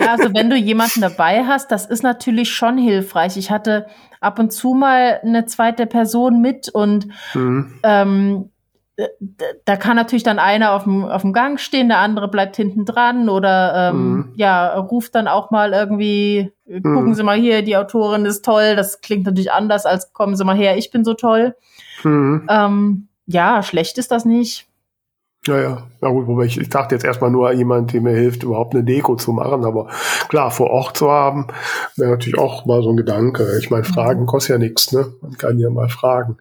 Also wenn du jemanden dabei hast, das ist natürlich schon hilfreich. Ich hatte ab und zu mal eine zweite Person mit und mhm. ähm, da kann natürlich dann einer auf dem, auf dem Gang stehen, der andere bleibt hinten dran oder ähm, mhm. ja, ruft dann auch mal irgendwie, gucken mhm. Sie mal hier, die Autorin ist toll. Das klingt natürlich anders als kommen Sie mal her, ich bin so toll. Mhm. Ähm, ja, schlecht ist das nicht. Ja, ja. Ja gut, wobei ich, ich dachte jetzt erstmal nur jemand, der mir hilft, überhaupt eine Deko zu machen, aber klar, vor Ort zu haben, wäre natürlich auch mal so ein Gedanke. Ich meine, Fragen mhm. kostet ja nichts, ne? Man kann ja mal fragen,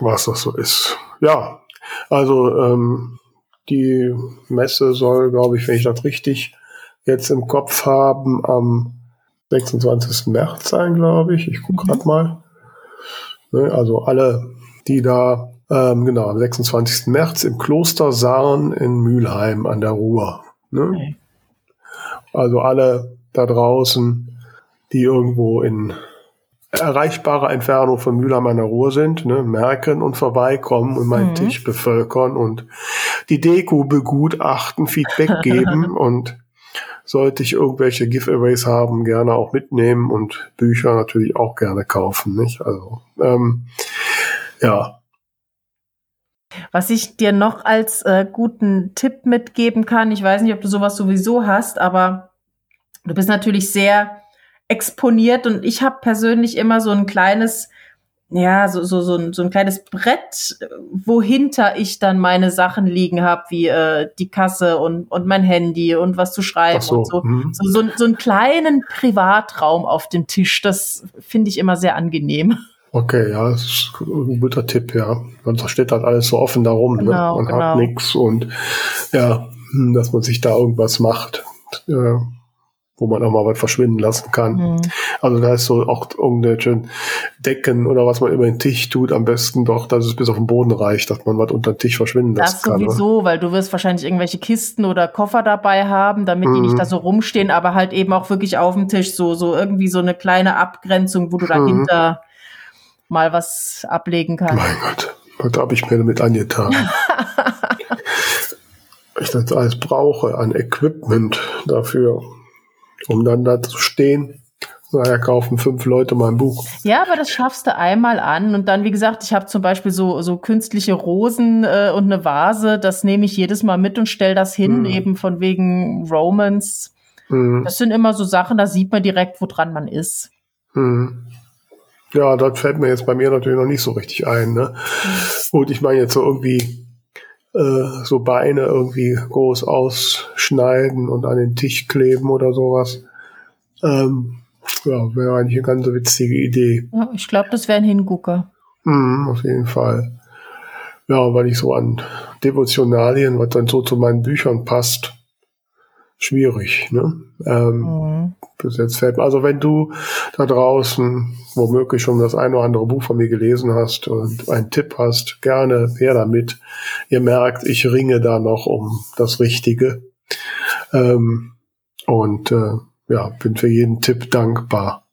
was das so ist. Ja, also ähm, die Messe soll, glaube ich, wenn ich das richtig jetzt im Kopf haben, am 26. März sein, glaube ich. Ich gucke mhm. gerade mal. Ne, also alle, die da ähm, genau, am 26. März im Kloster Sarn in Mülheim an der Ruhr. Ne? Okay. Also alle da draußen, die irgendwo in erreichbarer Entfernung von Mülheim an der Ruhr sind, ne, merken und vorbeikommen und meinen mhm. Tisch bevölkern und die Deko begutachten, Feedback geben und sollte ich irgendwelche Giveaways haben, gerne auch mitnehmen und Bücher natürlich auch gerne kaufen. Nicht? Also ähm, ja, was ich dir noch als äh, guten Tipp mitgeben kann, ich weiß nicht, ob du sowas sowieso hast, aber du bist natürlich sehr exponiert und ich habe persönlich immer so ein kleines, ja, so, so, so, ein, so ein kleines Brett, wohinter ich dann meine Sachen liegen habe, wie äh, die Kasse und, und mein Handy und was zu schreiben so. und so. Mhm. So, so, so einen kleinen Privatraum auf dem Tisch, das finde ich immer sehr angenehm. Okay, ja, das ist ein guter Tipp, ja. Man steht halt alles so offen darum, ne? genau, ne? man genau. hat nichts und ja, dass man sich da irgendwas macht, äh, wo man auch mal was verschwinden lassen kann. Mhm. Also da ist so auch irgendwelche Decken oder was man über den Tisch tut, am besten doch, dass es bis auf den Boden reicht, dass man was unter den Tisch verschwinden lassen kann. Das sowieso, oder? weil du wirst wahrscheinlich irgendwelche Kisten oder Koffer dabei haben, damit mhm. die nicht mhm. da so rumstehen, aber halt eben auch wirklich auf dem Tisch so, so irgendwie so eine kleine Abgrenzung, wo du dahinter mhm mal was ablegen kann. Mein Gott, was habe ich mir damit angetan? ich das alles brauche an Equipment dafür, um dann da zu stehen. Daher kaufen fünf Leute mein Buch. Ja, aber das schaffst du einmal an. Und dann, wie gesagt, ich habe zum Beispiel so, so künstliche Rosen äh, und eine Vase. Das nehme ich jedes Mal mit und stelle das hin, mhm. eben von wegen Romance. Mhm. Das sind immer so Sachen, da sieht man direkt, woran man ist. Mhm. Ja, das fällt mir jetzt bei mir natürlich noch nicht so richtig ein. Ne? Gut, ich meine jetzt so irgendwie äh, so Beine irgendwie groß ausschneiden und an den Tisch kleben oder sowas. Ähm, ja, wäre eigentlich eine ganz witzige Idee. Ja, ich glaube, das wäre ein Hingucker. Mm, auf jeden Fall. Ja, weil ich so an Devotionalien, was dann so zu meinen Büchern passt, schwierig. Ne? Ähm, mhm. Bis jetzt fällt Also wenn du da draußen womöglich schon das ein oder andere Buch von mir gelesen hast und einen Tipp hast, gerne her damit. Ihr merkt, ich ringe da noch um das Richtige. Ähm, und äh, ja, bin für jeden Tipp dankbar.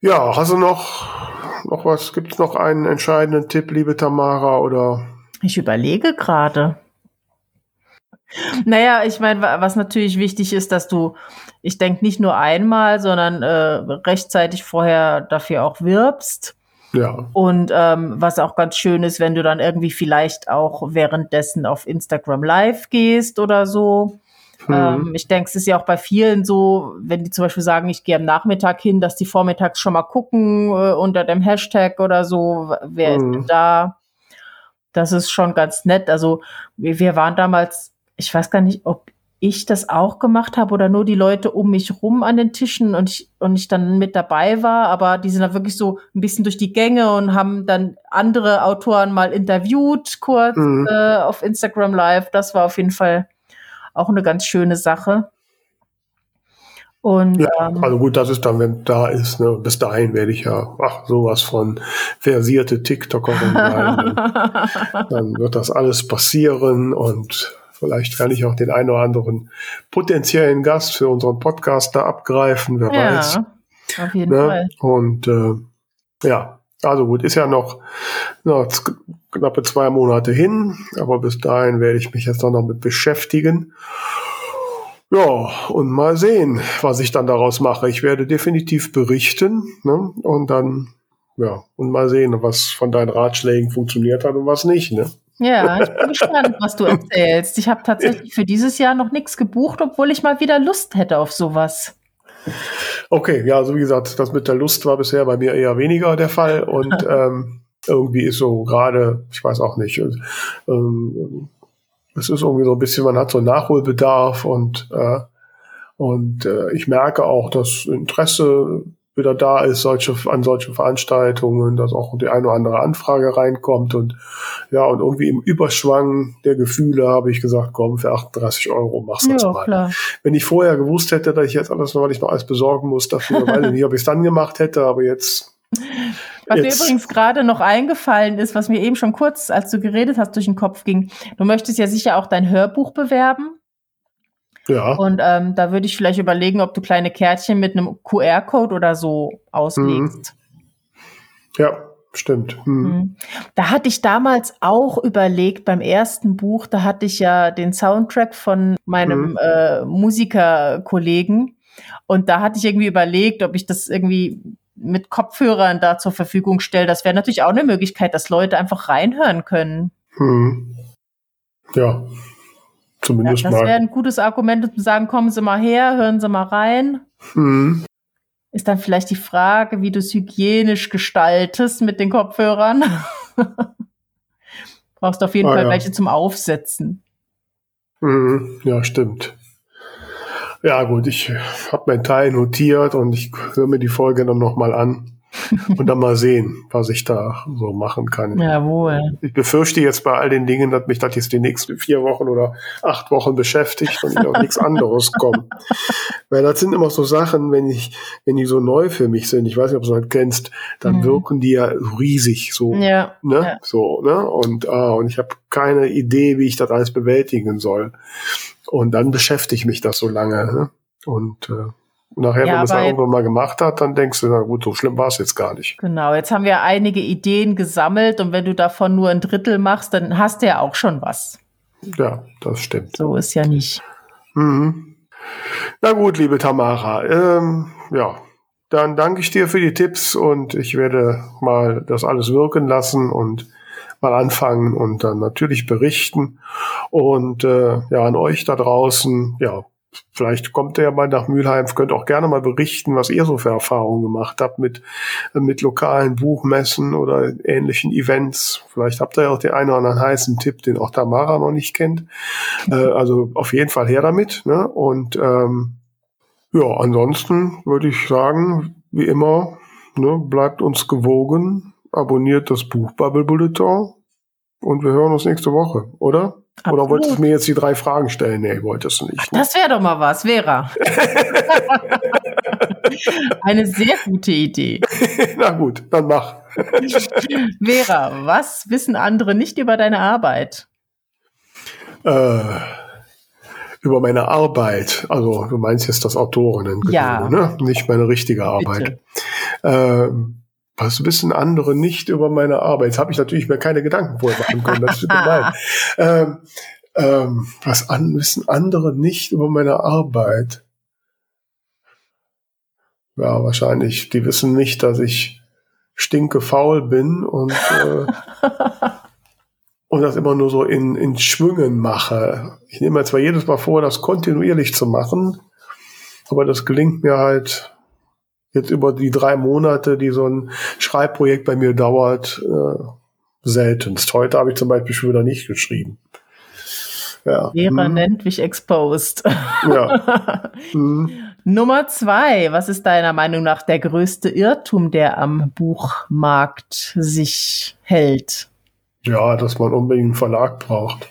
Ja, hast du noch, noch was? Gibt es noch einen entscheidenden Tipp, liebe Tamara, oder? Ich überlege gerade. Naja, ich meine, was natürlich wichtig ist, dass du, ich denke, nicht nur einmal, sondern äh, rechtzeitig vorher dafür auch wirbst. Ja. Und ähm, was auch ganz schön ist, wenn du dann irgendwie vielleicht auch währenddessen auf Instagram Live gehst oder so. Mhm. Ähm, ich denke, es ist ja auch bei vielen so, wenn die zum Beispiel sagen, ich gehe am Nachmittag hin, dass die vormittags schon mal gucken äh, unter dem Hashtag oder so, wer mhm. ist denn da? Das ist schon ganz nett. Also wir, wir waren damals ich weiß gar nicht, ob ich das auch gemacht habe oder nur die Leute um mich rum an den Tischen und ich, und ich dann mit dabei war, aber die sind dann wirklich so ein bisschen durch die Gänge und haben dann andere Autoren mal interviewt, kurz mhm. äh, auf Instagram Live. Das war auf jeden Fall auch eine ganz schöne Sache. Und, ja, ähm, also gut, das ist dann, wenn da ist. Ne? Bis dahin werde ich ja, ach, sowas von versierte TikTokerin sein. dann wird das alles passieren und Vielleicht kann ich auch den einen oder anderen potenziellen Gast für unseren Podcast da abgreifen, wer ja. weiß. Auf jeden ne? Fall. Und äh, ja, also gut, ist ja noch, noch knappe zwei Monate hin, aber bis dahin werde ich mich jetzt noch mit beschäftigen. Ja, und mal sehen, was ich dann daraus mache. Ich werde definitiv berichten ne? und dann, ja, und mal sehen, was von deinen Ratschlägen funktioniert hat und was nicht. Ne? Ja, ich bin gespannt, was du erzählst. Ich habe tatsächlich für dieses Jahr noch nichts gebucht, obwohl ich mal wieder Lust hätte auf sowas. Okay, ja, also wie gesagt, das mit der Lust war bisher bei mir eher weniger der Fall und ähm, irgendwie ist so gerade, ich weiß auch nicht, ähm, es ist irgendwie so ein bisschen, man hat so Nachholbedarf und äh, und äh, ich merke auch, dass Interesse wieder da ist, solche, an solchen Veranstaltungen, dass auch die eine oder andere Anfrage reinkommt und ja, und irgendwie im Überschwang der Gefühle habe ich gesagt, komm, für 38 Euro machst du das mal. Klar. Wenn ich vorher gewusst hätte, dass ich jetzt alles noch, weil ich noch alles besorgen muss dafür, weiß ich nicht, ob ich es dann gemacht hätte, aber jetzt. Was jetzt. mir übrigens gerade noch eingefallen ist, was mir eben schon kurz, als du geredet hast, durch den Kopf ging. Du möchtest ja sicher auch dein Hörbuch bewerben. Ja. Und ähm, da würde ich vielleicht überlegen, ob du kleine Kärtchen mit einem QR-Code oder so auslegst. Mhm. Ja, stimmt. Mhm. mhm. Da hatte ich damals auch überlegt, beim ersten Buch, da hatte ich ja den Soundtrack von meinem mhm. äh, Musikerkollegen. Und da hatte ich irgendwie überlegt, ob ich das irgendwie mit Kopfhörern da zur Verfügung stelle. Das wäre natürlich auch eine Möglichkeit, dass Leute einfach reinhören können. Mhm. Ja, Zumindest ja, das wäre ein gutes Argument, um zu sagen, kommen Sie mal her, hören Sie mal rein. Hm. Ist dann vielleicht die Frage, wie du es hygienisch gestaltest mit den Kopfhörern. Brauchst auf jeden ah, Fall ja. welche zum Aufsetzen. Mhm. Ja, stimmt. Ja, gut, ich habe meinen Teil notiert und ich höre mir die Folge dann nochmal an und dann mal sehen, was ich da so machen kann. Jawohl. Ich befürchte jetzt bei all den Dingen, dass mich das jetzt die nächsten vier Wochen oder acht Wochen beschäftigt und ich auf nichts anderes komme. Weil das sind immer so Sachen, wenn ich, wenn die so neu für mich sind, ich weiß nicht, ob du das kennst, dann mhm. wirken die ja riesig, so, ja. ne, ja. so, ne, und, ah, und ich habe keine Idee, wie ich das alles bewältigen soll. Und dann beschäftigt mich das so lange, ne? Und äh, nachher, ja, wenn man es irgendwann mal gemacht hat, dann denkst du, na gut, so schlimm war es jetzt gar nicht. Genau, jetzt haben wir einige Ideen gesammelt und wenn du davon nur ein Drittel machst, dann hast du ja auch schon was. Ja, das stimmt. So ist ja nicht. Mhm. Na gut, liebe Tamara, ähm, ja, dann danke ich dir für die Tipps und ich werde mal das alles wirken lassen und mal anfangen und dann natürlich berichten. Und äh, ja, an euch da draußen, ja, Vielleicht kommt er ja mal nach Mülheim, könnt auch gerne mal berichten, was ihr so für Erfahrungen gemacht habt mit, mit lokalen Buchmessen oder ähnlichen Events. Vielleicht habt ihr ja auch den einen oder anderen heißen Tipp, den auch Tamara noch nicht kennt. Äh, also auf jeden Fall her damit. Ne? Und ähm, ja, ansonsten würde ich sagen, wie immer, ne, bleibt uns gewogen, abonniert das Buch Bubble Bulletin und wir hören uns nächste Woche, oder? Absolut. Oder wolltest du mir jetzt die drei Fragen stellen? Nee, wolltest du nicht. Ne? Das wäre doch mal was, Vera. Eine sehr gute Idee. Na gut, dann mach. Vera, was wissen andere nicht über deine Arbeit? Äh, über meine Arbeit. Also du meinst jetzt das Autorinnen, ja. ne? Nicht meine richtige Arbeit. Ähm, was wissen andere nicht über meine Arbeit? Jetzt habe ich natürlich mir keine Gedanken vorher machen können. Das ist gemein. ähm, ähm, was an, wissen andere nicht über meine Arbeit? Ja, wahrscheinlich. Die wissen nicht, dass ich stinke faul bin und, äh, und das immer nur so in, in Schwüngen mache. Ich nehme mir zwar jedes Mal vor, das kontinuierlich zu machen, aber das gelingt mir halt jetzt über die drei Monate, die so ein Schreibprojekt bei mir dauert, äh, seltenst. Heute habe ich zum Beispiel schon wieder nicht geschrieben. Ja. Lehrer hm. nennt mich exposed. Ja. hm. Nummer zwei. Was ist deiner Meinung nach der größte Irrtum, der am Buchmarkt sich hält? Ja, dass man unbedingt einen Verlag braucht.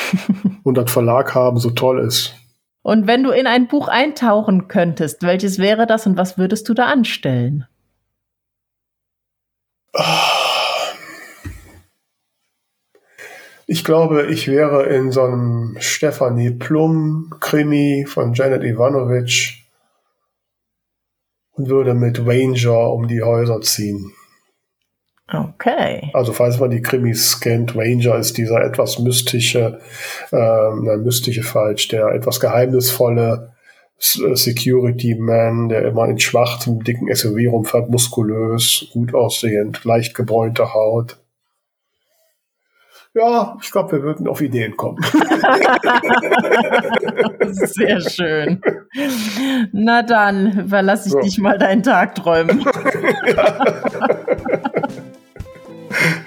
Und das Verlag haben so toll ist. Und wenn du in ein Buch eintauchen könntest, welches wäre das und was würdest du da anstellen? Ich glaube, ich wäre in so einem Stephanie Plum Krimi von Janet Ivanovic und würde mit Ranger um die Häuser ziehen. Okay. Also falls man die Krimis kennt, Ranger ist dieser etwas mystische, ähm, nein, mystische falsch, der etwas geheimnisvolle äh, Security Man, der immer in schwarzem, dicken SUV rumfährt, muskulös, gut aussehend, leicht gebräunte Haut. Ja, ich glaube, wir würden auf Ideen kommen. Sehr schön. Na dann, überlasse ich so. dich mal deinen Tag träumen.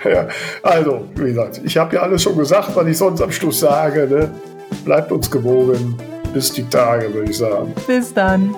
ja. Also, wie gesagt, ich habe ja alles schon gesagt, was ich sonst am Schluss sage. Ne? Bleibt uns gewogen. Bis die Tage, würde ich sagen. Bis dann.